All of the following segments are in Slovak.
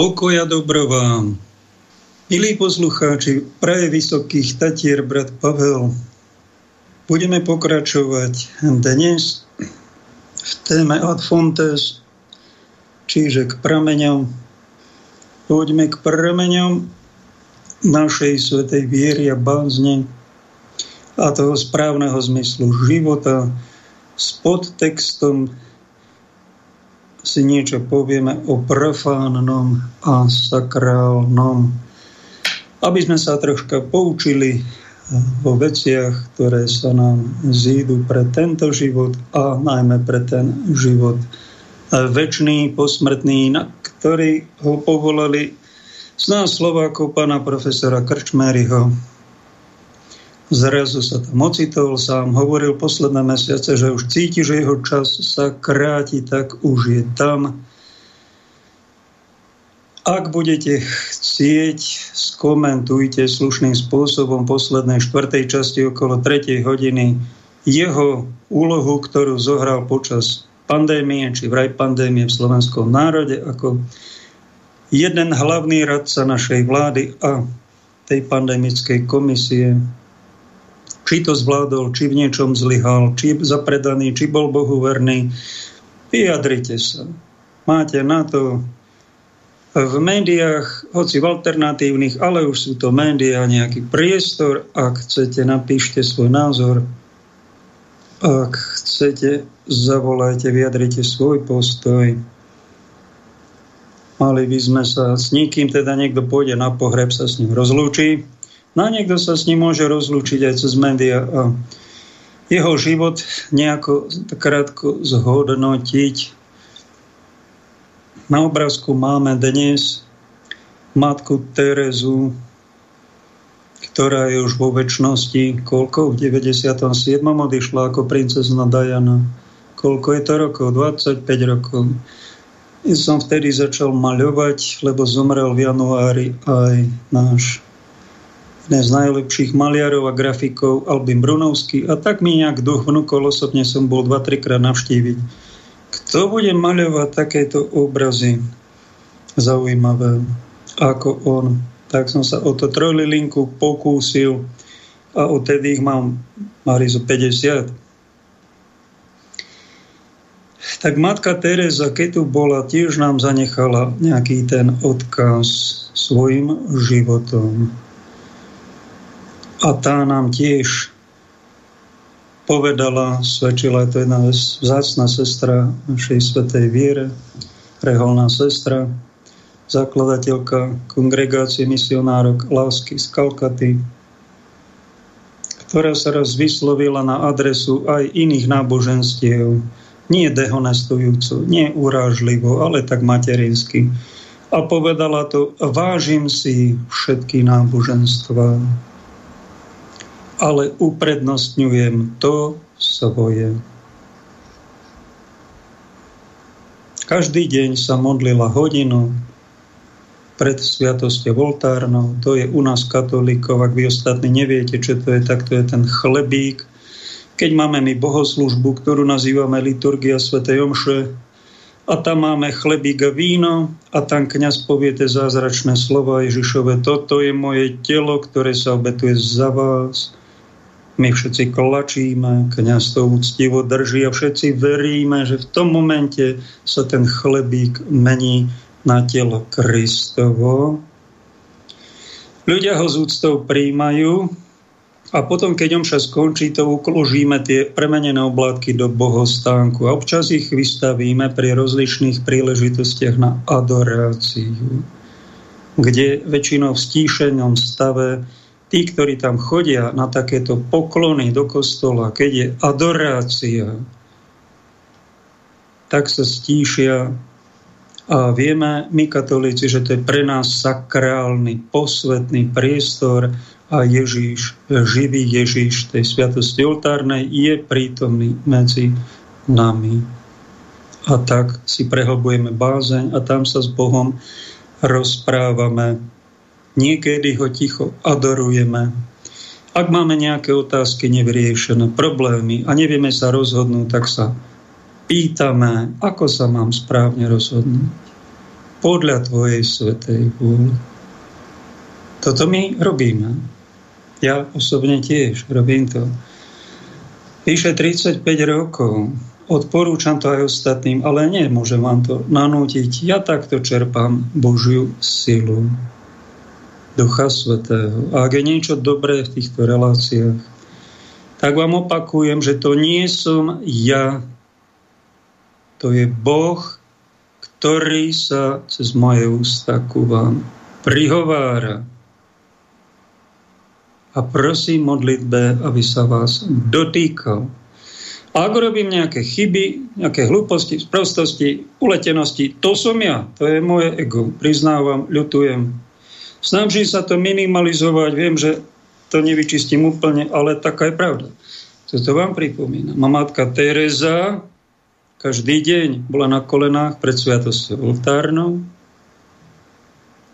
Pokoja dobro vám. Milí poslucháči, praje Vysokých Tatier, brat Pavel. Budeme pokračovať dnes v téme Ad Fontes, čiže k prameňom. Poďme k prameňom našej svetej viery a bázne a toho správneho zmyslu života s podtextom si niečo povieme o profánnom a sakrálnom. Aby sme sa troška poučili vo veciach, ktoré sa nám zídu pre tento život a najmä pre ten život väčší, posmrtný, na ktorý ho povolali z nás Slovákov pána profesora Krčmeryho Zrazu sa tam ocitol, sám hovoril posledné mesiace, že už cíti, že jeho čas sa kráti, tak už je tam. Ak budete chcieť, skomentujte slušným spôsobom poslednej štvrtej časti okolo tretej hodiny jeho úlohu, ktorú zohral počas pandémie, či vraj pandémie v slovenskom národe, ako jeden hlavný radca našej vlády a tej pandemickej komisie, či to zvládol, či v niečom zlyhal, či zapredaný, či bol Bohu verný. Vyjadrite sa. Máte na to v médiách, hoci v alternatívnych, ale už sú to médiá, nejaký priestor. Ak chcete, napíšte svoj názor. Ak chcete, zavolajte, vyjadrite svoj postoj. Mali by sme sa s nikým, teda niekto pôjde na pohreb, sa s ním rozlúči No a niekto sa s ním môže rozlúčiť aj cez médiá a jeho život nejako krátko zhodnotiť. Na obrázku máme dnes matku Terezu, ktorá je už vo väčšnosti, koľko? V 97. odišla ako princezna Diana. Koľko je to rokov? 25 rokov. Ja som vtedy začal maľovať, lebo zomrel v januári aj náš jeden z najlepších maliarov a grafikov Albin Brunovský a tak mi nejak duch vnúkol, osobne som bol 2-3 krát navštíviť. Kto bude maľovať takéto obrazy zaujímavé ako on? Tak som sa o to trojlilinku pokúsil a odtedy ich mám Marizu 50. Tak matka Teresa, keď tu bola, tiež nám zanechala nejaký ten odkaz svojim životom. A tá nám tiež povedala, svedčila, je to jedna vzácna sestra našej svetej viere, reholná sestra, zakladateľka kongregácie misionárok lásky z Kalkaty, ktorá sa raz vyslovila na adresu aj iných náboženstiev, nie dehonestujúco, nie urážlivo, ale tak materinsky. A povedala to, vážim si všetky náboženstva, ale uprednostňujem to svoje. Každý deň sa modlila hodinu pred sviatosťou voltárnou. To je u nás katolíkov, ak vy ostatní neviete, čo to je, tak to je ten chlebík. Keď máme my bohoslužbu, ktorú nazývame liturgia Sv. Omše, a tam máme chlebík a víno a tam kňaz povie tie zázračné slova Ježišove. Toto je moje telo, ktoré sa obetuje za vás. My všetci klačíme, kniaz to úctivo drží a všetci veríme, že v tom momente sa ten chlebík mení na telo Kristovo. Ľudia ho z úctou príjmajú a potom, keď omša skončí, to ukložíme tie premenené oblátky do bohostánku a občas ich vystavíme pri rozlišných príležitostiach na adoráciu, kde väčšinou v stíšenom stave tí, ktorí tam chodia na takéto poklony do kostola, keď je adorácia, tak sa stíšia a vieme my katolíci, že to je pre nás sakrálny, posvetný priestor a Ježíš, živý Ježíš tej sviatosti oltárnej je prítomný medzi nami. A tak si prehlbujeme bázeň a tam sa s Bohom rozprávame Niekedy ho ticho adorujeme. Ak máme nejaké otázky nevyriešené, problémy a nevieme sa rozhodnúť, tak sa pýtame, ako sa mám správne rozhodnúť. podľa Tvojej svetej vôle. Toto my robíme. Ja osobne tiež robím to. Vyše 35 rokov. Odporúčam to aj ostatným, ale nemôžem vám to nanútiť. Ja takto čerpám Božiu silu. Ducha Svetého. A ak je niečo dobré v týchto reláciách, tak vám opakujem, že to nie som ja. To je Boh, ktorý sa cez moje ústa ku vám prihovára a prosím modlitbe, aby sa vás dotýkal. A ak robím nejaké chyby, nejaké hlúposti, sprostosti, uletenosti, to som ja, to je moje ego. Priznávam, ľutujem. Snažím sa to minimalizovať, viem, že to nevyčistím úplne, ale taká je pravda. to vám pripomína. Mamátka Teresa každý deň bola na kolenách pred sviatosťou oltárnou,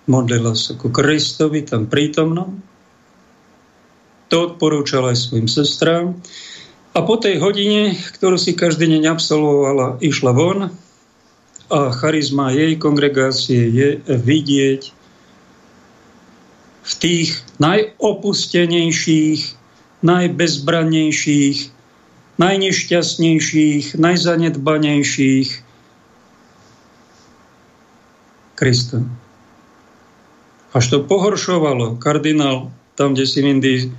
modlila sa ku Kristovi tam prítomnom, to odporúčala aj svojim sestrám. A po tej hodine, ktorú si každý deň absolvovala, išla von a charizma jej kongregácie je vidieť v tých najopustenejších, najbezbrannejších, najnešťastnejších, najzanedbanejších Krista. Až to pohoršovalo kardinál tam, kde si v Indii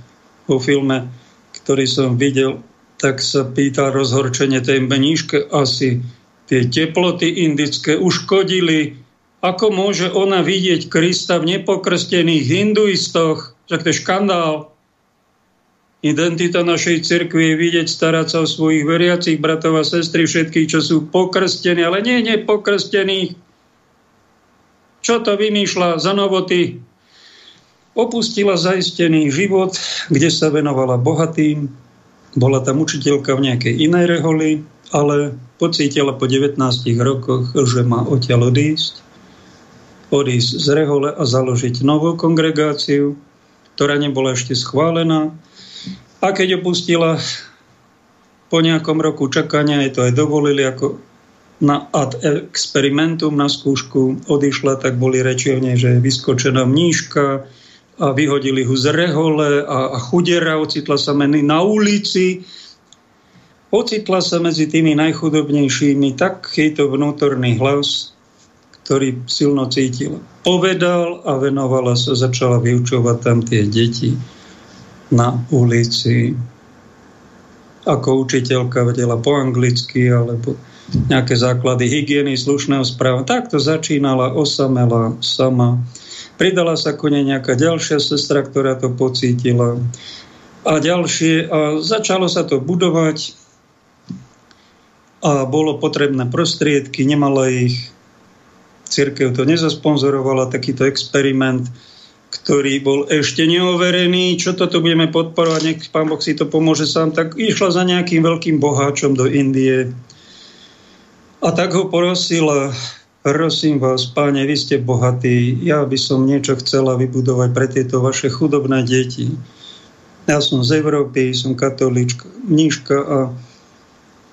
vo filme, ktorý som videl, tak sa pýta rozhorčenie tej meníške asi tie teploty indické uškodili. Ako môže ona vidieť Krista v nepokrstených hinduistoch? Však to je škandál. Identita našej cirkvi je vidieť, starať sa o svojich veriacich bratov a sestry, všetkých, čo sú pokrstení, ale nie nepokrstených. Čo to vymýšľa za novoty? Opustila zaistený život, kde sa venovala bohatým. Bola tam učiteľka v nejakej inej reholi, ale pocítila po 19 rokoch, že má odtiaľ odísť. Odísť z rehole a založiť novú kongregáciu, ktorá nebola ešte schválená. A keď opustila po nejakom roku čakania, jej to aj dovolili ako na ad experimentum, na skúšku odišla, tak boli reči o nej, že je vyskočená mníška, a vyhodili ho z rehole a, a chudera, ocitla sa meni na ulici. Ocitla sa medzi tými najchudobnejšími, tak to vnútorný hlas, ktorý silno cítila. Povedal a venovala sa, začala vyučovať tam tie deti na ulici. Ako učiteľka vedela po anglicky alebo nejaké základy hygieny, slušného správa. Takto začínala, osamela, sama Pridala sa ku nej nejaká ďalšia sestra, ktorá to pocítila. A ďalšie. A začalo sa to budovať a bolo potrebné prostriedky, nemala ich. Církev to nezasponzorovala, takýto experiment, ktorý bol ešte neoverený. Čo toto budeme podporovať, nech pán Boh si to pomôže sám. Tak išla za nejakým veľkým boháčom do Indie. A tak ho prosila, Prosím vás, páne, vy ste bohatí, ja by som niečo chcela vybudovať pre tieto vaše chudobné deti. Ja som z Európy, som katolíčka, mníška a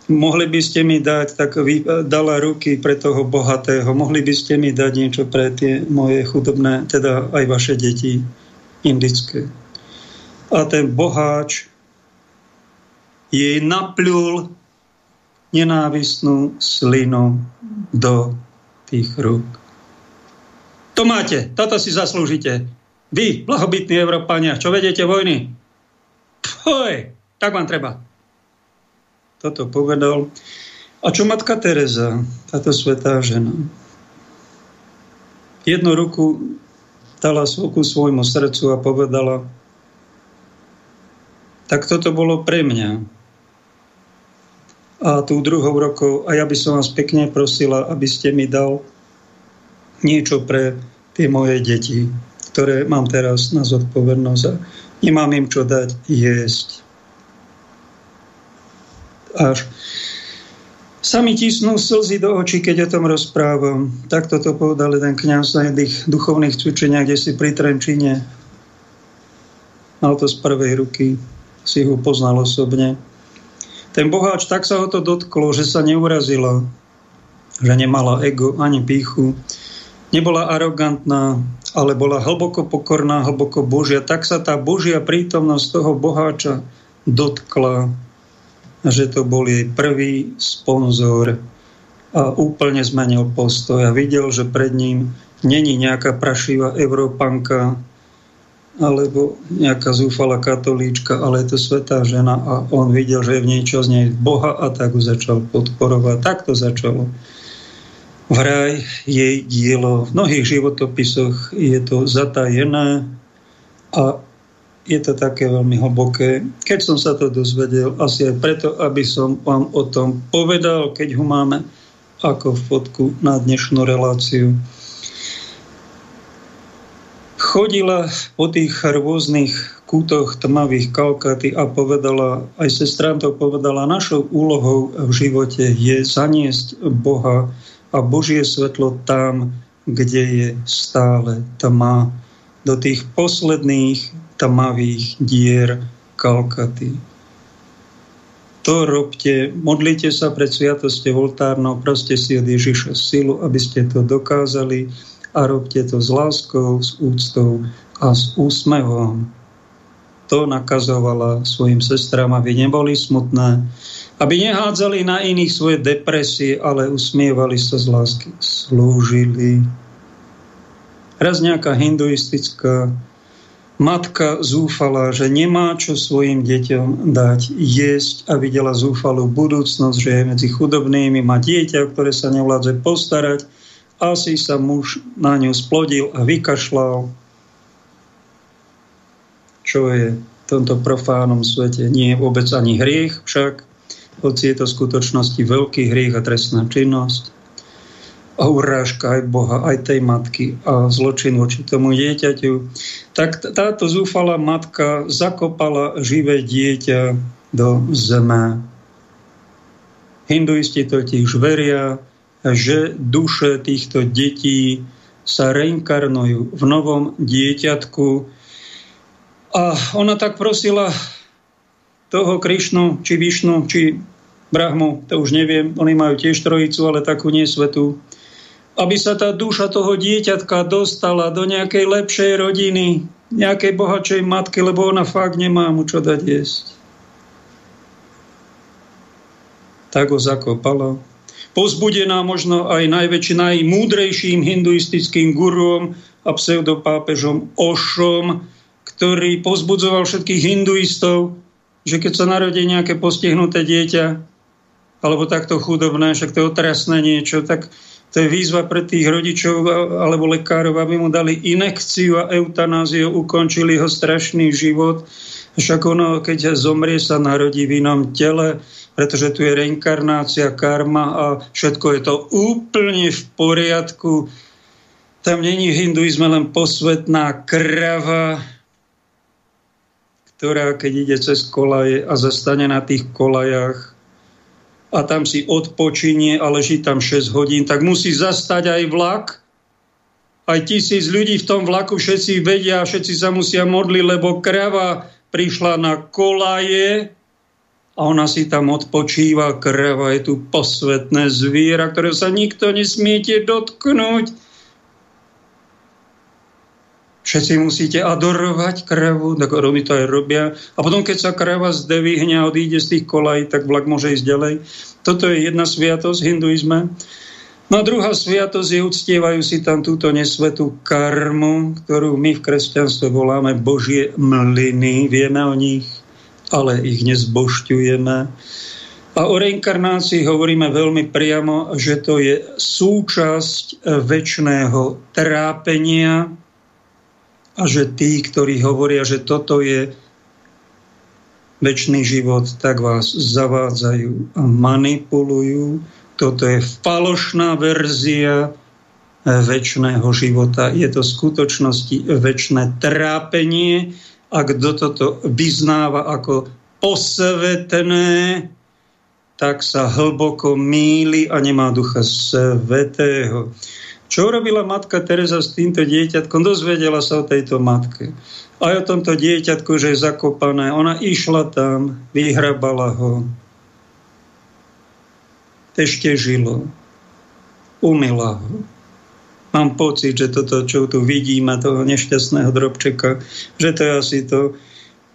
mohli by ste mi dať, tak vy, dala ruky pre toho bohatého, mohli by ste mi dať niečo pre tie moje chudobné, teda aj vaše deti indické. A ten boháč jej napľul nenávistnú slinu do tých rúk. To máte, toto si zaslúžite. Vy, blahobytní Európania, čo vedete vojny? Poj, tak vám treba. Toto povedal. A čo matka Teresa, táto svetá žena? Jednu ruku dala ku svojmu srdcu a povedala, tak toto bolo pre mňa a tú druhou rokou a ja by som vás pekne prosila, aby ste mi dal niečo pre tie moje deti, ktoré mám teraz na zodpovednosť a nemám im čo dať jesť. Až sa mi tisnú slzy do očí, keď o tom rozprávam. Takto to povedal jeden kniaz na jedných duchovných cvičeniach, kde si pri Trenčine mal to z prvej ruky, si ho poznal osobne ten boháč tak sa ho to dotklo, že sa neurazila, že nemala ego ani píchu, nebola arogantná, ale bola hlboko pokorná, hlboko Božia. Tak sa tá Božia prítomnosť toho boháča dotkla, že to bol jej prvý sponzor a úplne zmenil postoj a videl, že pred ním není nejaká prašivá Európanka alebo nejaká zúfala katolíčka, ale je to svetá žena a on videl, že je v niečo z nej Boha a tak ho začal podporovať. Tak to začalo vraj jej dielo. V mnohých životopisoch je to zatajené a je to také veľmi hlboké. Keď som sa to dozvedel, asi aj preto, aby som vám o tom povedal, keď ho máme ako fotku na dnešnú reláciu. Chodila po tých rôznych kútoch tmavých Kalkaty a povedala, aj sestrám to povedala, našou úlohou v živote je zaniesť Boha a Božie svetlo tam, kde je stále tma, do tých posledných tmavých dier Kalkaty. To robte, modlite sa pred sviatosťou oltárnou, proste si od Ježiša silu, aby ste to dokázali a robte to s láskou, s úctou a s úsmevom. To nakazovala svojim sestram, aby neboli smutné, aby nehádzali na iných svoje depresie, ale usmievali sa z lásky, slúžili. Raz nejaká hinduistická matka zúfala, že nemá čo svojim deťom dať jesť a videla zúfalú budúcnosť, že je medzi chudobnými, má dieťa, ktoré sa nevládze postarať. Asi sa muž na ňu splodil a vykašľal, čo je v tomto profánom svete? Nie je vôbec ani hriech však, hoci je to v skutočnosti veľký hriech a trestná činnosť a urážka aj Boha, aj tej matky a zločin voči tomu dieťaťu, tak táto zúfalá matka zakopala živé dieťa do zeme. Hinduisti totiž veria, že duše týchto detí sa reinkarnujú v novom dieťatku. A ona tak prosila toho Krišnu, či Višnu, či Brahmu, to už neviem, oni majú tiež trojicu, ale takú nie svetu, aby sa tá duša toho dieťatka dostala do nejakej lepšej rodiny, nejakej bohatšej matky, lebo ona fakt nemá mu čo dať jesť. Tak ho zakopala. Pozbudená možno aj najväčším, najmúdrejším hinduistickým guruom a pseudopápežom Ošom, ktorý pozbudzoval všetkých hinduistov, že keď sa narodí nejaké postihnuté dieťa, alebo takto chudobné, však to je otrasné niečo, tak to je výzva pre tých rodičov alebo lekárov, aby mu dali inekciu a eutanáziu, ukončili jeho strašný život. Však ono, keď zomrie, sa narodí v inom tele, pretože tu je reinkarnácia, karma a všetko je to úplne v poriadku. Tam není v hinduizme len posvetná krava, ktorá keď ide cez kolaje a zastane na tých kolajách, a tam si odpočinie a leží tam 6 hodín, tak musí zastať aj vlak. Aj tisíc ľudí v tom vlaku, všetci vedia, všetci sa musia modliť, lebo krava prišla na kolaje a ona si tam odpočíva. Krava je tu posvetné zviera, ktoré sa nikto nesmiete dotknúť všetci musíte adorovať kravu, tak oni to aj robia. A potom, keď sa krava zdevihne a odíde z tých kolaj, tak vlak môže ísť ďalej. Toto je jedna sviatosť v hinduizme. No a druhá sviatosť je, uctievajú si tam túto nesvetú karmu, ktorú my v kresťanstve voláme Božie mlyny. Vieme o nich, ale ich nezbošťujeme. A o reinkarnácii hovoríme veľmi priamo, že to je súčasť väčšného trápenia, a že tí, ktorí hovoria, že toto je väčší život, tak vás zavádzajú a manipulujú. Toto je falošná verzia väčšného života. Je to v skutočnosti väčšie trápenie a kto toto vyznáva ako posvetné, tak sa hlboko míli a nemá ducha svetého. Čo urobila matka Teresa s týmto dieťatkom? Dozvedela sa o tejto matke. Aj o tomto dieťatku, že je zakopané. Ona išla tam, vyhrabala ho. Ešte žilo. Umila ho. mám pocit, že toto, čo tu vidíme, toho nešťastného drobčeka, že to je asi to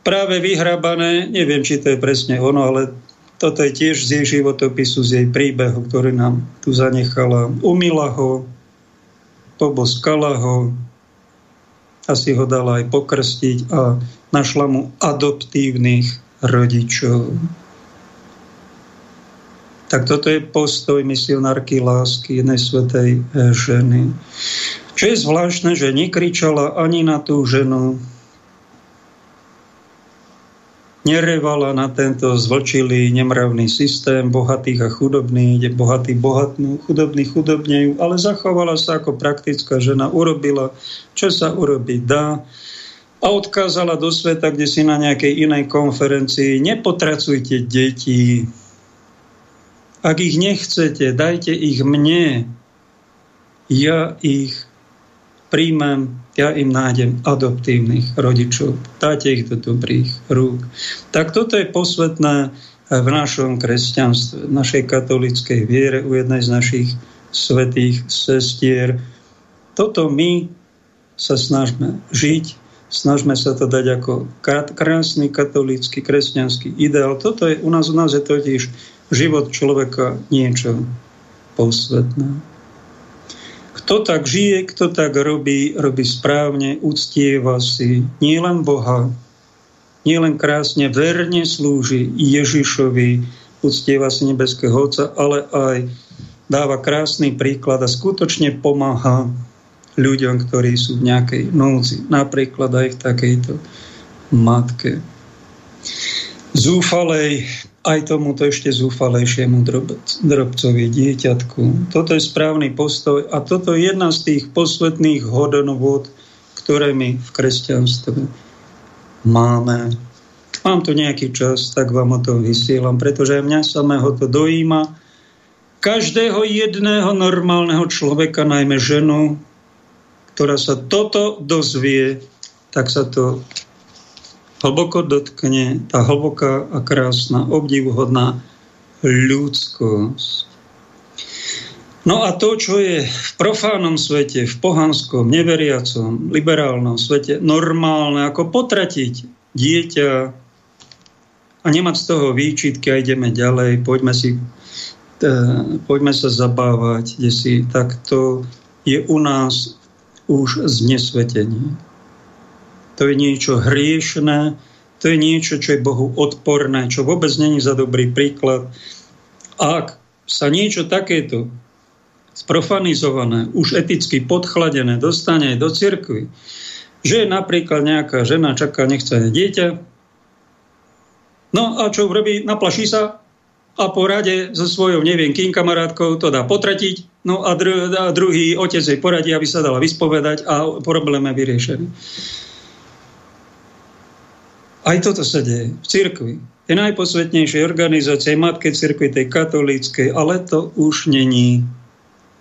práve vyhrabané, neviem, či to je presne ono, ale toto je tiež z jej životopisu, z jej príbehu, ktorý nám tu zanechala. Umila ho, poboskala ho, asi ho dala aj pokrstiť a našla mu adoptívnych rodičov. Tak toto je postoj misionárky lásky jednej svetej e, ženy. Čo je zvláštne, že nekričala ani na tú ženu, nerevala na tento zvlčilý nemravný systém bohatých a chudobných, kde bohatí bohatnú, chudobní chudobnejú, ale zachovala sa ako praktická žena, urobila, čo sa urobiť dá a odkázala do sveta, kde si na nejakej inej konferencii nepotracujte deti, ak ich nechcete, dajte ich mne. Ja ich príjmem, ja im nájdem adoptívnych rodičov. Dáte ich do dobrých rúk. Tak toto je posvetné v našom kresťanstve, v našej katolíckej viere u jednej z našich svetých sestier. Toto my sa snažme žiť, snažme sa to dať ako krásny katolícky, kresťanský ideál. Toto je, u nás, u nás je totiž život človeka niečo posvetné. Kto tak žije, kto tak robí, robí správne, uctieva si nielen Boha, nielen krásne, verne slúži Ježišovi, uctieva si nebeského Otca, ale aj dáva krásny príklad a skutočne pomáha ľuďom, ktorí sú v nejakej núci. Napríklad aj v takejto matke. Zúfalej aj tomuto ešte zúfalejšiemu drobcovi, dieťatku. Toto je správny postoj a toto je jedna z tých posvetných hodnovod, ktoré my v kresťanstve máme. Mám tu nejaký čas, tak vám o tom vysielam, pretože mňa samého to dojíma. Každého jedného normálneho človeka, najmä ženu, ktorá sa toto dozvie, tak sa to hlboko dotkne tá hlboká a krásna, obdivuhodná ľudskosť. No a to, čo je v profánom svete, v pohanskom, neveriacom, liberálnom svete normálne, ako potratiť dieťa a nemať z toho výčitky a ideme ďalej, poďme, si, e, poďme sa zabávať, kde si, tak to je u nás už znesvetenie to je niečo hriešné, to je niečo, čo je Bohu odporné, čo vôbec není za dobrý príklad. Ak sa niečo takéto sprofanizované, už eticky podchladené dostane do cirkvi, že napríklad nejaká žena čaká nechcené dieťa, no a čo robí? Naplaší sa a po rade so svojou, neviem, kým kamarátkou to dá potratiť, no a, dru- a druhý otec jej poradí, aby sa dala vyspovedať a problém je vyriešený. Aj toto sa deje v cirkvi. Je najposvetnejšej organizácie Matke cirkvi, tej katolíckej, ale to už není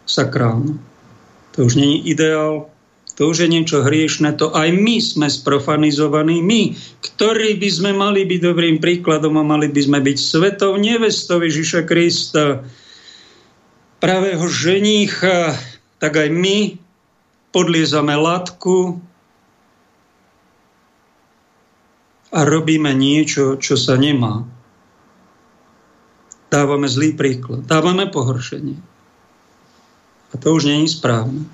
sakrálne. To už není ideál, to už je niečo hriešne, to aj my sme sprofanizovaní, my, ktorí by sme mali byť dobrým príkladom a mali by sme byť svetou nevestou Ježiša Krista, pravého ženícha, tak aj my podliezame latku, a robíme niečo, čo sa nemá. Dávame zlý príklad, dávame pohoršenie. A to už je správne.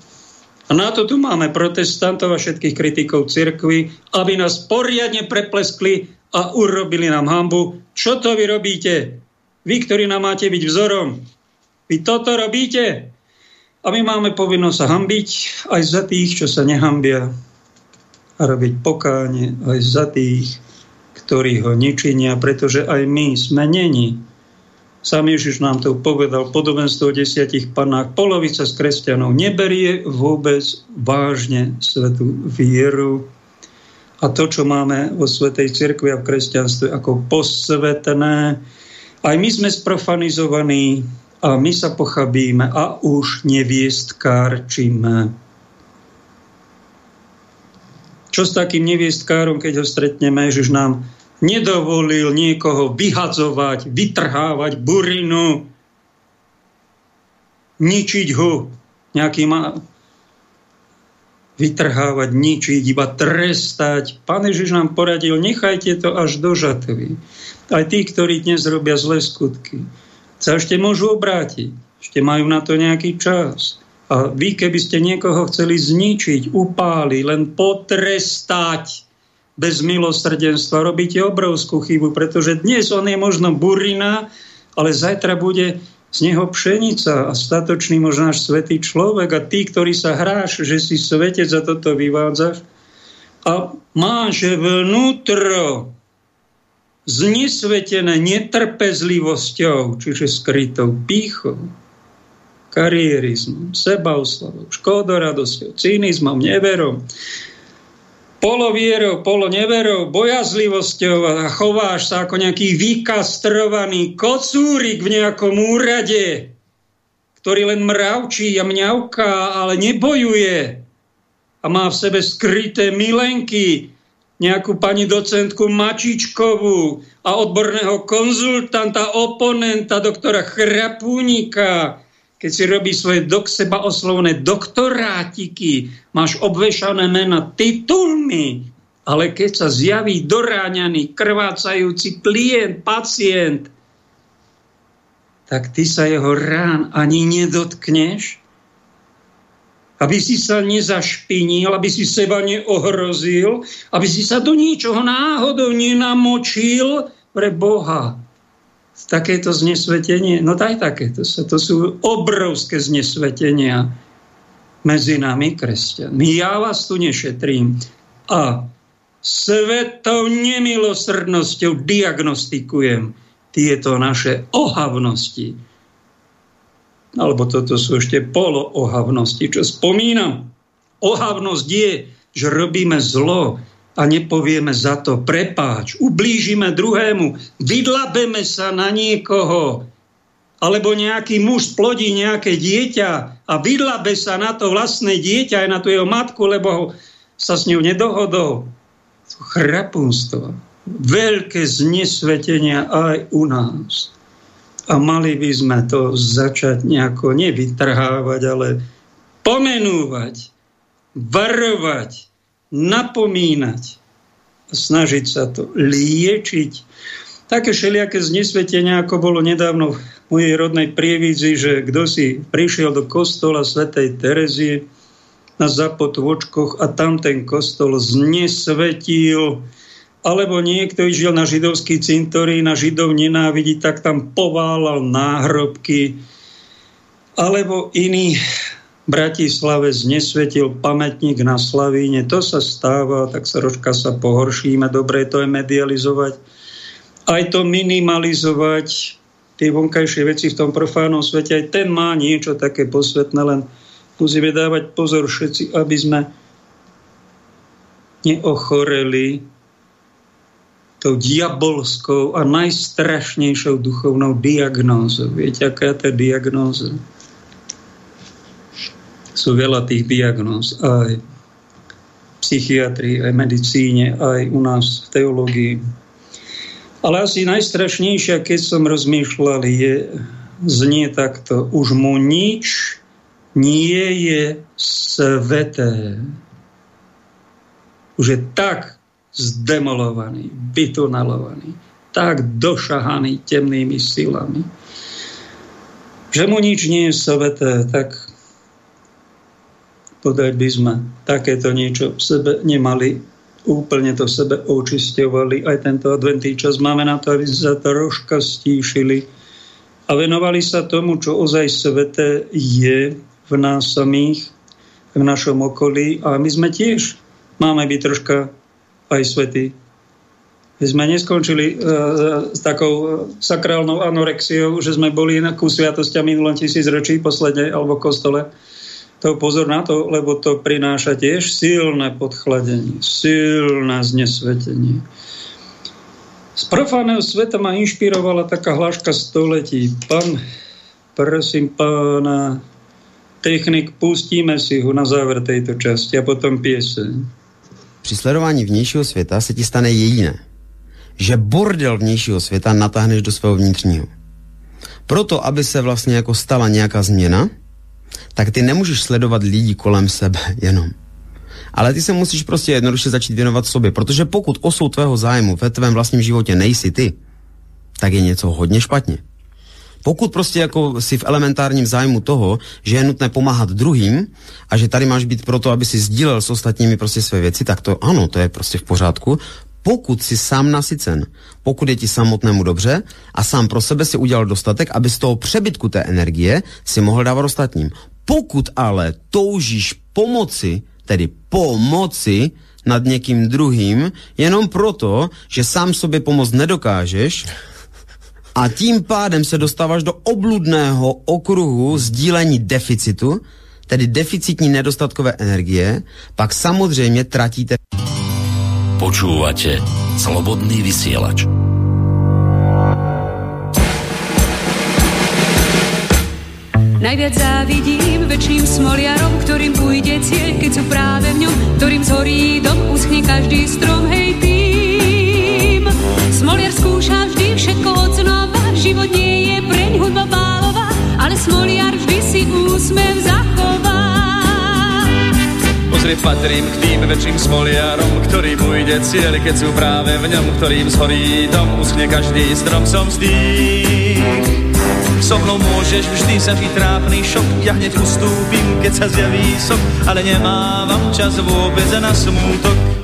A na to tu máme protestantov a všetkých kritikov cirkvy, aby nás poriadne prepleskli a urobili nám hambu. Čo to vy robíte? Vy, ktorí nám máte byť vzorom. Vy toto robíte? A my máme povinnosť sa hambiť aj za tých, čo sa nehambia a robiť pokáne aj za tých, ktorí ho nečinia, pretože aj my sme není. Sám Ježiš nám to povedal, podobenstvo o desiatich panách. Polovica z kresťanov neberie vôbec vážne svetú vieru. A to, čo máme vo Svetej Cirkvi a v kresťanstve ako posvetné, aj my sme sprofanizovaní a my sa pochabíme a už neviestkárčime. Čo s takým neviestkárom, keď ho stretneme, Ježiš nám nedovolil niekoho vyhadzovať, vytrhávať burinu, ničiť ho nejakým vytrhávať, ničiť, iba trestať. Pán Ježiš nám poradil, nechajte to až do žatvy. Aj tí, ktorí dnes robia zlé skutky, sa ešte môžu obrátiť. Ešte majú na to nejaký čas. A vy, keby ste niekoho chceli zničiť, upáliť, len potrestať bez milosrdenstva, robíte obrovskú chybu, pretože dnes on je možno burina, ale zajtra bude z neho pšenica a statočný možno náš svetý človek a ty, ktorý sa hráš, že si svetec za toto vyvádzaš. A máš vnútro znesvetené netrpezlivosťou, čiže skrytou pýchou, karierizmom, sebaoslavou, škodoradosťou, cynizmom, neverom, polovierou, poloneverou, bojazlivosťou a chováš sa ako nejaký vykastrovaný kocúrik v nejakom úrade, ktorý len mravčí a mňauká, ale nebojuje a má v sebe skryté milenky, nejakú pani docentku Mačičkovú a odborného konzultanta, oponenta, doktora Chrapúnika, keď si robí svoje do seba oslovné doktorátiky, máš obvešané mena titulmi, ale keď sa zjaví doráňaný, krvácajúci klient, pacient, tak ty sa jeho rán ani nedotkneš, aby si sa nezašpinil, aby si seba neohrozil, aby si sa do ničoho náhodou nenamočil pre Boha takéto znesvetenie, no aj takéto to sú obrovské znesvetenia medzi nami, kresťanmi. Ja vás tu nešetrím. A svetou nemilosrdnosťou diagnostikujem tieto naše ohavnosti. Alebo toto sú ešte poloohavnosti, čo spomínam. Ohavnosť je, že robíme zlo, a nepovieme za to prepáč, ublížime druhému, vydlabeme sa na niekoho, alebo nejaký muž splodí nejaké dieťa a vydlabe sa na to vlastné dieťa aj na tú jeho matku, lebo sa s ňou nedohodol. To chrapunstvo. Veľké znesvetenia aj u nás. A mali by sme to začať nejako nevytrhávať, ale pomenúvať, varovať, napomínať snažiť sa to liečiť. Také všelijaké znesvetenia, ako bolo nedávno v mojej rodnej prievidzi, že kto si prišiel do kostola svätej Terezie na zapotvočkoch a tam ten kostol znesvetil, alebo niekto išiel na židovský cintorín, na židov nenávidí, tak tam poválal náhrobky, alebo iný Bratislave znesvetil pamätník na Slavíne. To sa stáva, tak sa rožka sa pohoršíme. Dobre to je medializovať. Aj to minimalizovať, tie vonkajšie veci v tom profánom svete, aj ten má niečo také posvetné, len musíme dávať pozor všetci, aby sme neochoreli tou diabolskou a najstrašnejšou duchovnou diagnózou. Viete, aká je tá diagnóza? Sú veľa tých diagnóz aj v psychiatrii, aj v medicíne, aj u nás v teológii. Ale asi najstrašnejšia, keď som rozmýšľal, je, znie takto, už mu nič nie je sveté. Už je tak zdemolovaný, vytunalovaný, tak došahaný temnými silami, že mu nič nie je sveté, tak podať by sme takéto niečo v sebe nemali úplne to sebe očisťovali. Aj tento adventný čas máme na to, aby sa troška stíšili a venovali sa tomu, čo ozaj svete je v nás samých, v našom okolí a my sme tiež máme byť troška aj svetí. My sme neskončili uh, s takou uh, sakrálnou anorexiou, že sme boli na ku sviatosti minulom tisíc ročí posledne alebo kostole, to pozor na to, lebo to prináša tiež silné podchladenie, silné znesvetenie. Z profáneho sveta ma inšpirovala taká hláška století. Pán, prosím pána, technik, pustíme si ho na záver tejto časti a potom pieseň. Při sledování vnějšího světa se ti stane jediné. Že bordel vnějšího světa natáhneš do svého vnitřního. Proto, aby se vlastně jako stala nějaká změna, tak ty nemůžeš sledovat lidi kolem sebe jenom. Ale ty se musíš prostě jednoduše začít věnovat sobě, protože pokud osou tvého zájmu ve tvém vlastním životě nejsi ty, tak je něco hodně špatně. Pokud prostě jako si v elementárním zájmu toho, že je nutné pomáhat druhým a že tady máš být proto, aby si sdílel s ostatními prostě své věci, tak to ano, to je prostě v pořádku. Pokud si sám nasycen, pokud je ti samotnému dobře a sám pro sebe si udělal dostatek, aby z toho přebytku té energie si mohl dávat ostatním. Pokud ale toužíš pomoci, tedy pomoci nad někým druhým, jenom proto, že sám sobě pomoct nedokážeš, a tím pádem se dostáváš do obludného okruhu sdílení deficitu, tedy deficitní nedostatkové energie, pak samozřejmě tratíte... Počúvate Slobodný vysielač. Najviac závidím väčším smoliarom, ktorým ujde cieľ, keď sú práve v ňom, ktorým zhorí dom, uschne každý strom, hej tým. Smoliar skúša vždy všetko od znova, život nie je preň hudba bálová, ale smoliar vždy si úsmev zachová. Pozri, patrím k tým väčším smoliarom, ktorým ujde cieľ, keď sú práve v ňom, ktorým zhorí dom, uschne každý strom, som zdých. So mnou môžeš vždy zažiť trápny šok. Ja hneď ustúpim, keď sa zjaví sok Ale nemávam čas vôbec na smútok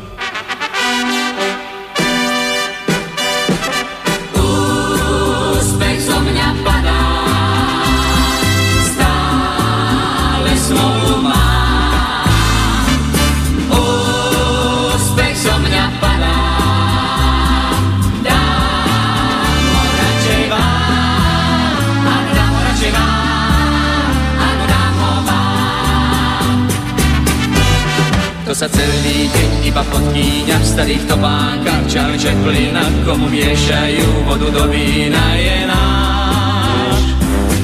sa celý deň iba podkýňa v starých topánkach. Charlie Chaplina, komu miešajú vodu do vína je náš.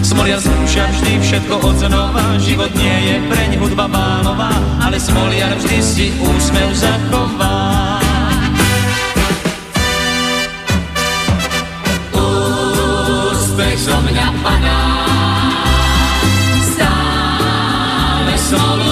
Smoliar skúša vždy všetko od znova Život nie je preň hudba bálová Ale smoliar vždy si úsmev zachová. Úspech zo mňa padá. Stále smolu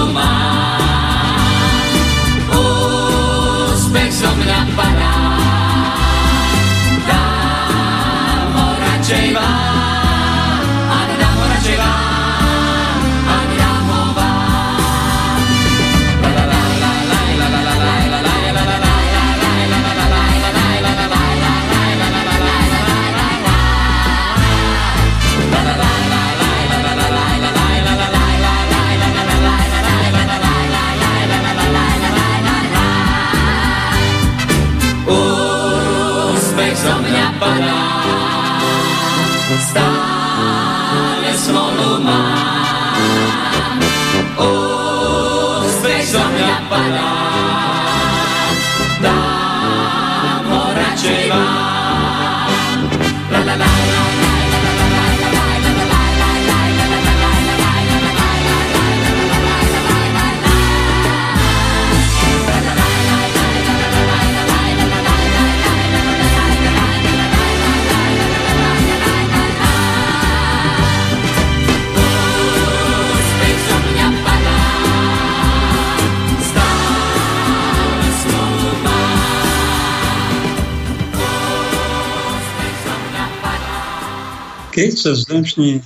keď sa začne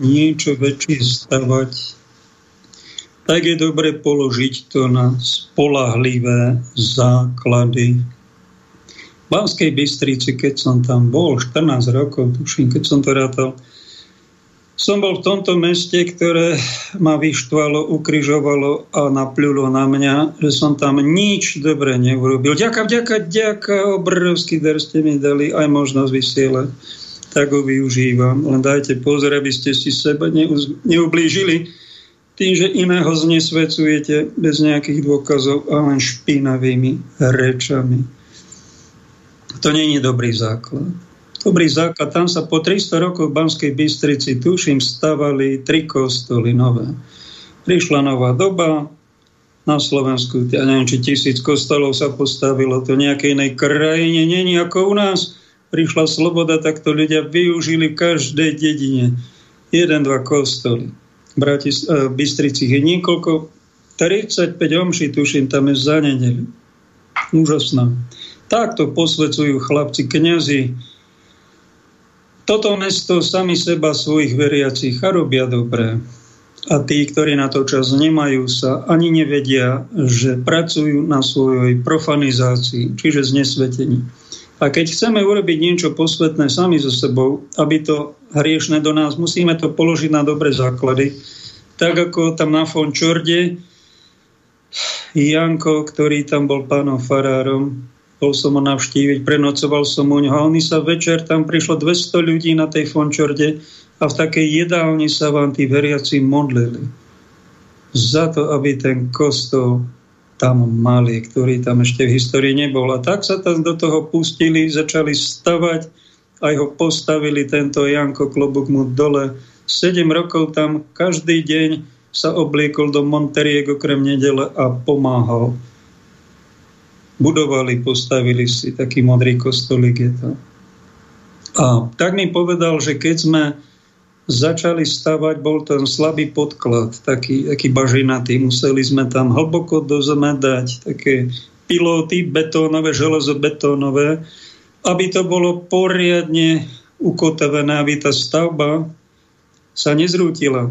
niečo väčšie stavať, tak je dobre položiť to na spolahlivé základy. V Banskej Bystrici, keď som tam bol, 14 rokov, tuším, keď som to rátal, som bol v tomto meste, ktoré ma vyštvalo, ukrižovalo a napľulo na mňa, že som tam nič dobre neurobil. Ďaká, ďaká, ďaká, obrovský dar ste mi dali, aj možnosť vysielať tak ho využívam. Len dajte pozor, aby ste si seba neublížili tým, že iného znesvecujete bez nejakých dôkazov a len špinavými rečami. To nie je dobrý základ. Dobrý základ. Tam sa po 300 rokov v Banskej Bystrici, tuším, stavali tri kostoly nové. Prišla nová doba, na Slovensku, ja neviem, či tisíc kostolov sa postavilo, to nejakej inej krajine není ako u nás prišla sloboda, tak to ľudia využili v každej dedine. Jeden, dva kostoly. V Bratis- e, Bystrici je niekoľko, 35 omší, tuším, tam je za nedelu. Úžasná. Takto posvedcujú chlapci, kniazy. Toto mesto sami seba svojich veriacich a robia dobré. A tí, ktorí na to čas nemajú, sa ani nevedia, že pracujú na svojej profanizácii, čiže znesvetení. A keď chceme urobiť niečo posvetné sami so sebou, aby to hriešne do nás, musíme to položiť na dobré základy. Tak ako tam na Fončorde Janko, ktorý tam bol pánom farárom, bol som ho navštíviť, prenocoval som u ňoho a oni sa večer, tam prišlo 200 ľudí na tej Fončorde a v takej jedálni sa vám tí veriaci modlili za to, aby ten kostol tam mali, ktorý tam ešte v histórii nebol. A tak sa tam do toho pustili, začali stavať, aj ho postavili tento Janko Klobuk mu dole. Sedem rokov tam každý deň sa obliekol do Monteriek okrem nedele a pomáhal. Budovali, postavili si taký modrý kostolík je to. A tak mi povedal, že keď sme začali stavať, bol ten slabý podklad, taký, taký bažinatý. Museli sme tam hlboko do zeme dať také pilóty betónové, železobetónové, aby to bolo poriadne ukotevené, aby tá stavba sa nezrútila.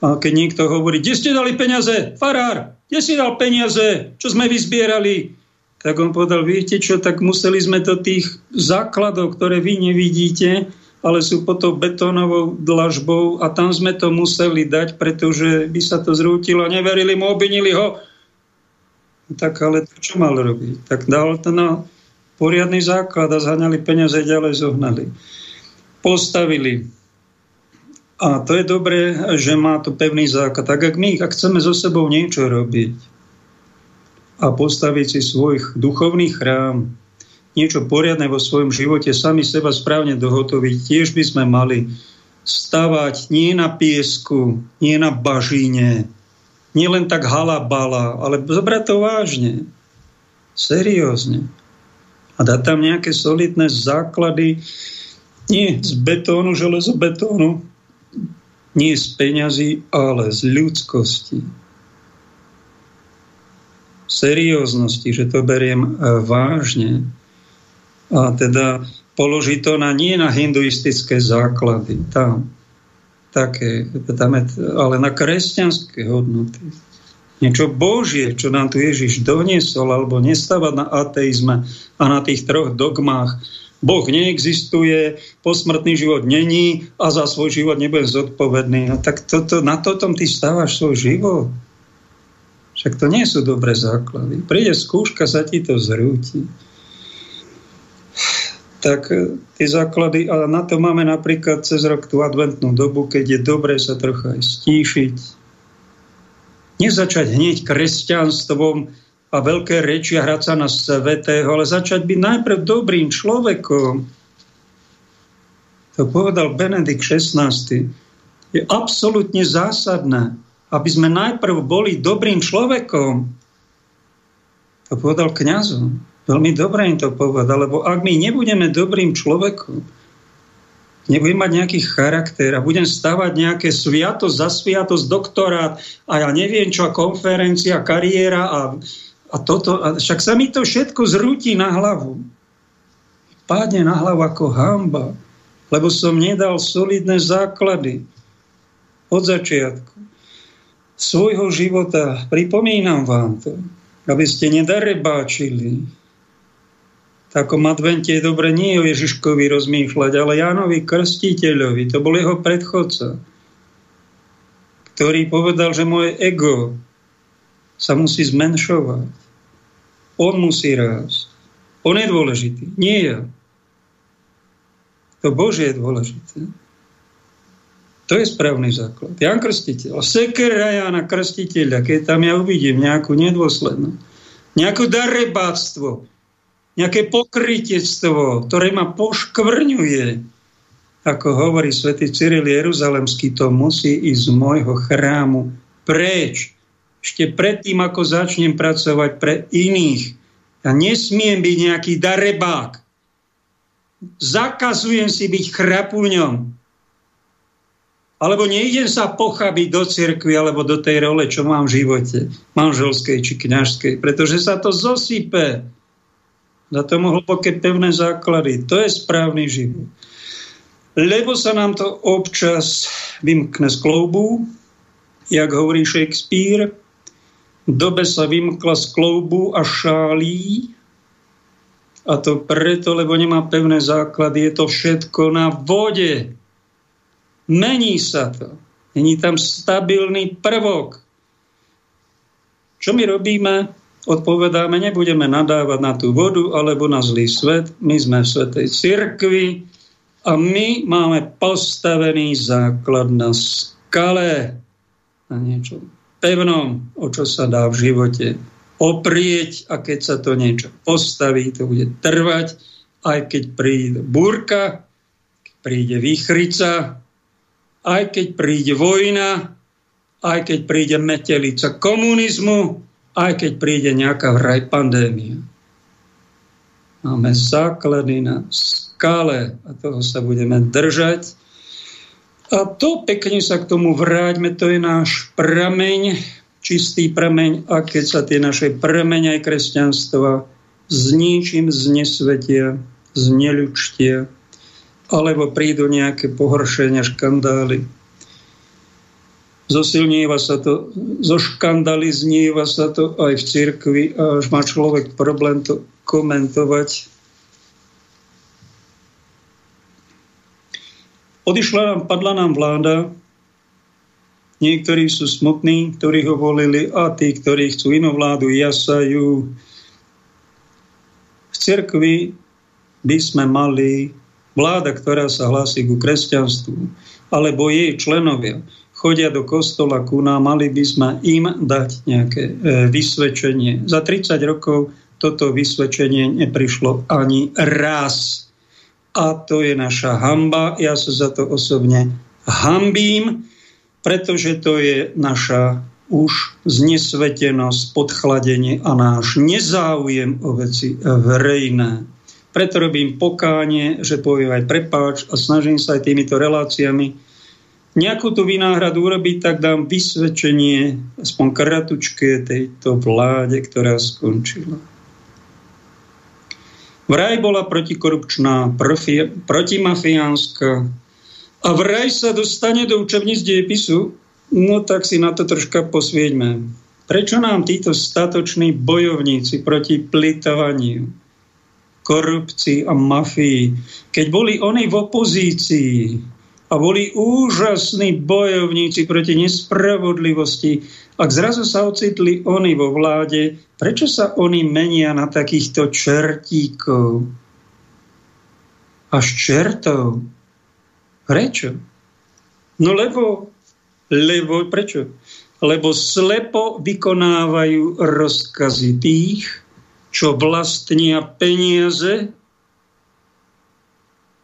A keď niekto hovorí, kde ste dali peniaze? Farár, kde si dal peniaze? Čo sme vyzbierali? Tak on povedal, viete čo, tak museli sme to tých základov, ktoré vy nevidíte, ale sú pod tou betónovou dlažbou a tam sme to museli dať, pretože by sa to zrútilo. Neverili mu, obvinili ho. Tak ale to čo mal robiť? Tak dal to na poriadny základ a zhaňali peniaze, ďalej zohnali. Postavili. A to je dobré, že má to pevný základ. Tak ak my, ak chceme so sebou niečo robiť a postaviť si svoj duchovný chrám, niečo poriadne vo svojom živote, sami seba správne dohotoviť, tiež by sme mali stavať nie na piesku, nie na bažíne, nie len tak halabala, ale zobrať to vážne, seriózne. A dať tam nejaké solidné základy, nie z betónu, železobetónu, nie z peňazí, ale z ľudskosti. Serióznosti, že to beriem e, vážne a teda položiť to na, nie na hinduistické základy, tam, také, tam je, ale na kresťanské hodnoty. Niečo Božie, čo nám tu Ježiš doniesol, alebo nestávať na ateizme a na tých troch dogmách. Boh neexistuje, posmrtný život není a za svoj život nebude zodpovedný. No tak toto, na tom ty stávaš svoj život. Však to nie sú dobré základy. Príde skúška, sa ti to zrúti tak e, tie základy, a na to máme napríklad cez rok tú adventnú dobu, keď je dobré sa trocha aj stíšiť. Nezačať hneď kresťanstvom a veľké reči a hrať sa na svetého, ale začať byť najprv dobrým človekom. To povedal Benedikt XVI. Je absolútne zásadné, aby sme najprv boli dobrým človekom. To povedal kňazom. Veľmi dobre im to povedal, lebo ak my nebudeme dobrým človekom, nebudem mať nejaký charakter a budem stavať nejaké sviatosť za sviatosť, doktorát a ja neviem čo, konferencia, kariéra a, a toto. A však sa mi to všetko zrúti na hlavu. Pádne na hlavu ako hamba, lebo som nedal solidné základy od začiatku svojho života. Pripomínam vám to, aby ste nedarebáčili, takom advente je dobre nie o Ježiškovi rozmýšľať, ale Jánovi Krstiteľovi. To bol jeho predchodca, ktorý povedal, že moje ego sa musí zmenšovať. On musí rásť. On je dôležitý, nie ja. To Bože je dôležité. To je správny základ. Jan Krstiteľ. Sekera Jana Krstiteľa, keď tam ja uvidím nejakú nedôslednosť, nejakú darebáctvo, nejaké pokrytectvo, ktoré ma poškvrňuje. Ako hovorí svätý Cyril Jeruzalemský, to musí ísť z môjho chrámu preč. Ešte predtým, ako začnem pracovať pre iných. Ja nesmiem byť nejaký darebák. Zakazujem si byť chrapúňom. Alebo neidem sa pochabiť do cirkvi alebo do tej role, čo mám v živote, manželskej či kňažskej, pretože sa to zosype. Za tomu hlboké pevné základy. To je správny život. Lebo sa nám to občas vymkne z kloubu, jak hovorí Shakespeare, dobe sa vymkla z kloubu a šálí, a to preto, lebo nemá pevné základy, je to všetko na vode. Mení sa to. Není tam stabilný prvok. Čo my robíme? Odpovedáme, nebudeme nadávať na tú vodu alebo na zlý svet. My sme v Svetej Cirkvi a my máme postavený základ na skale, na niečo pevnom, o čo sa dá v živote oprieť a keď sa to niečo postaví, to bude trvať, aj keď príde búrka, keď príde výchrica, aj keď príde vojna, aj keď príde metelica komunizmu, aj keď príde nejaká vraj pandémia. Máme základy na skále a toho sa budeme držať. A to pekne sa k tomu vráťme, to je náš prameň, čistý prameň a keď sa tie naše prameň aj kresťanstva s ničím znesvetia, zneľučtia, alebo prídu nejaké pohoršenia, škandály. Zosilnieva sa to, zoškandaliznieva sa to aj v cirkvi a až má človek problém to komentovať. Odišla nám, padla nám vláda, niektorí sú smutní, ktorí ho volili a tí, ktorí chcú inú vládu, jasajú. V cirkvi by sme mali vláda, ktorá sa hlási ku kresťanstvu, alebo jej členovia chodia do kostola ku nám, mali by sme im dať nejaké e, vysvedčenie. Za 30 rokov toto vysvedčenie neprišlo ani raz. A to je naša hamba. Ja sa za to osobne hambím, pretože to je naša už znesvetenosť, podchladenie a náš nezáujem o veci verejné. Preto robím pokánie, že poviem aj prepáč a snažím sa aj týmito reláciami nejakú tú vynáhradu urobiť, tak dám vysvedčenie aspoň kratučke tejto vláde, ktorá skončila. Vraj bola protikorupčná, profi, protimafiánska a vraj sa dostane do učebníc dejepisu, no tak si na to troška posvieďme. Prečo nám títo statoční bojovníci proti plitovaniu, korupcii a mafii. Keď boli oni v opozícii a boli úžasní bojovníci proti nespravodlivosti, ak zrazu sa ocitli oni vo vláde, prečo sa oni menia na takýchto čertíkov? Až čertov. Prečo? No lebo, lebo, prečo? Lebo slepo vykonávajú rozkazy tých, čo vlastnia peniaze,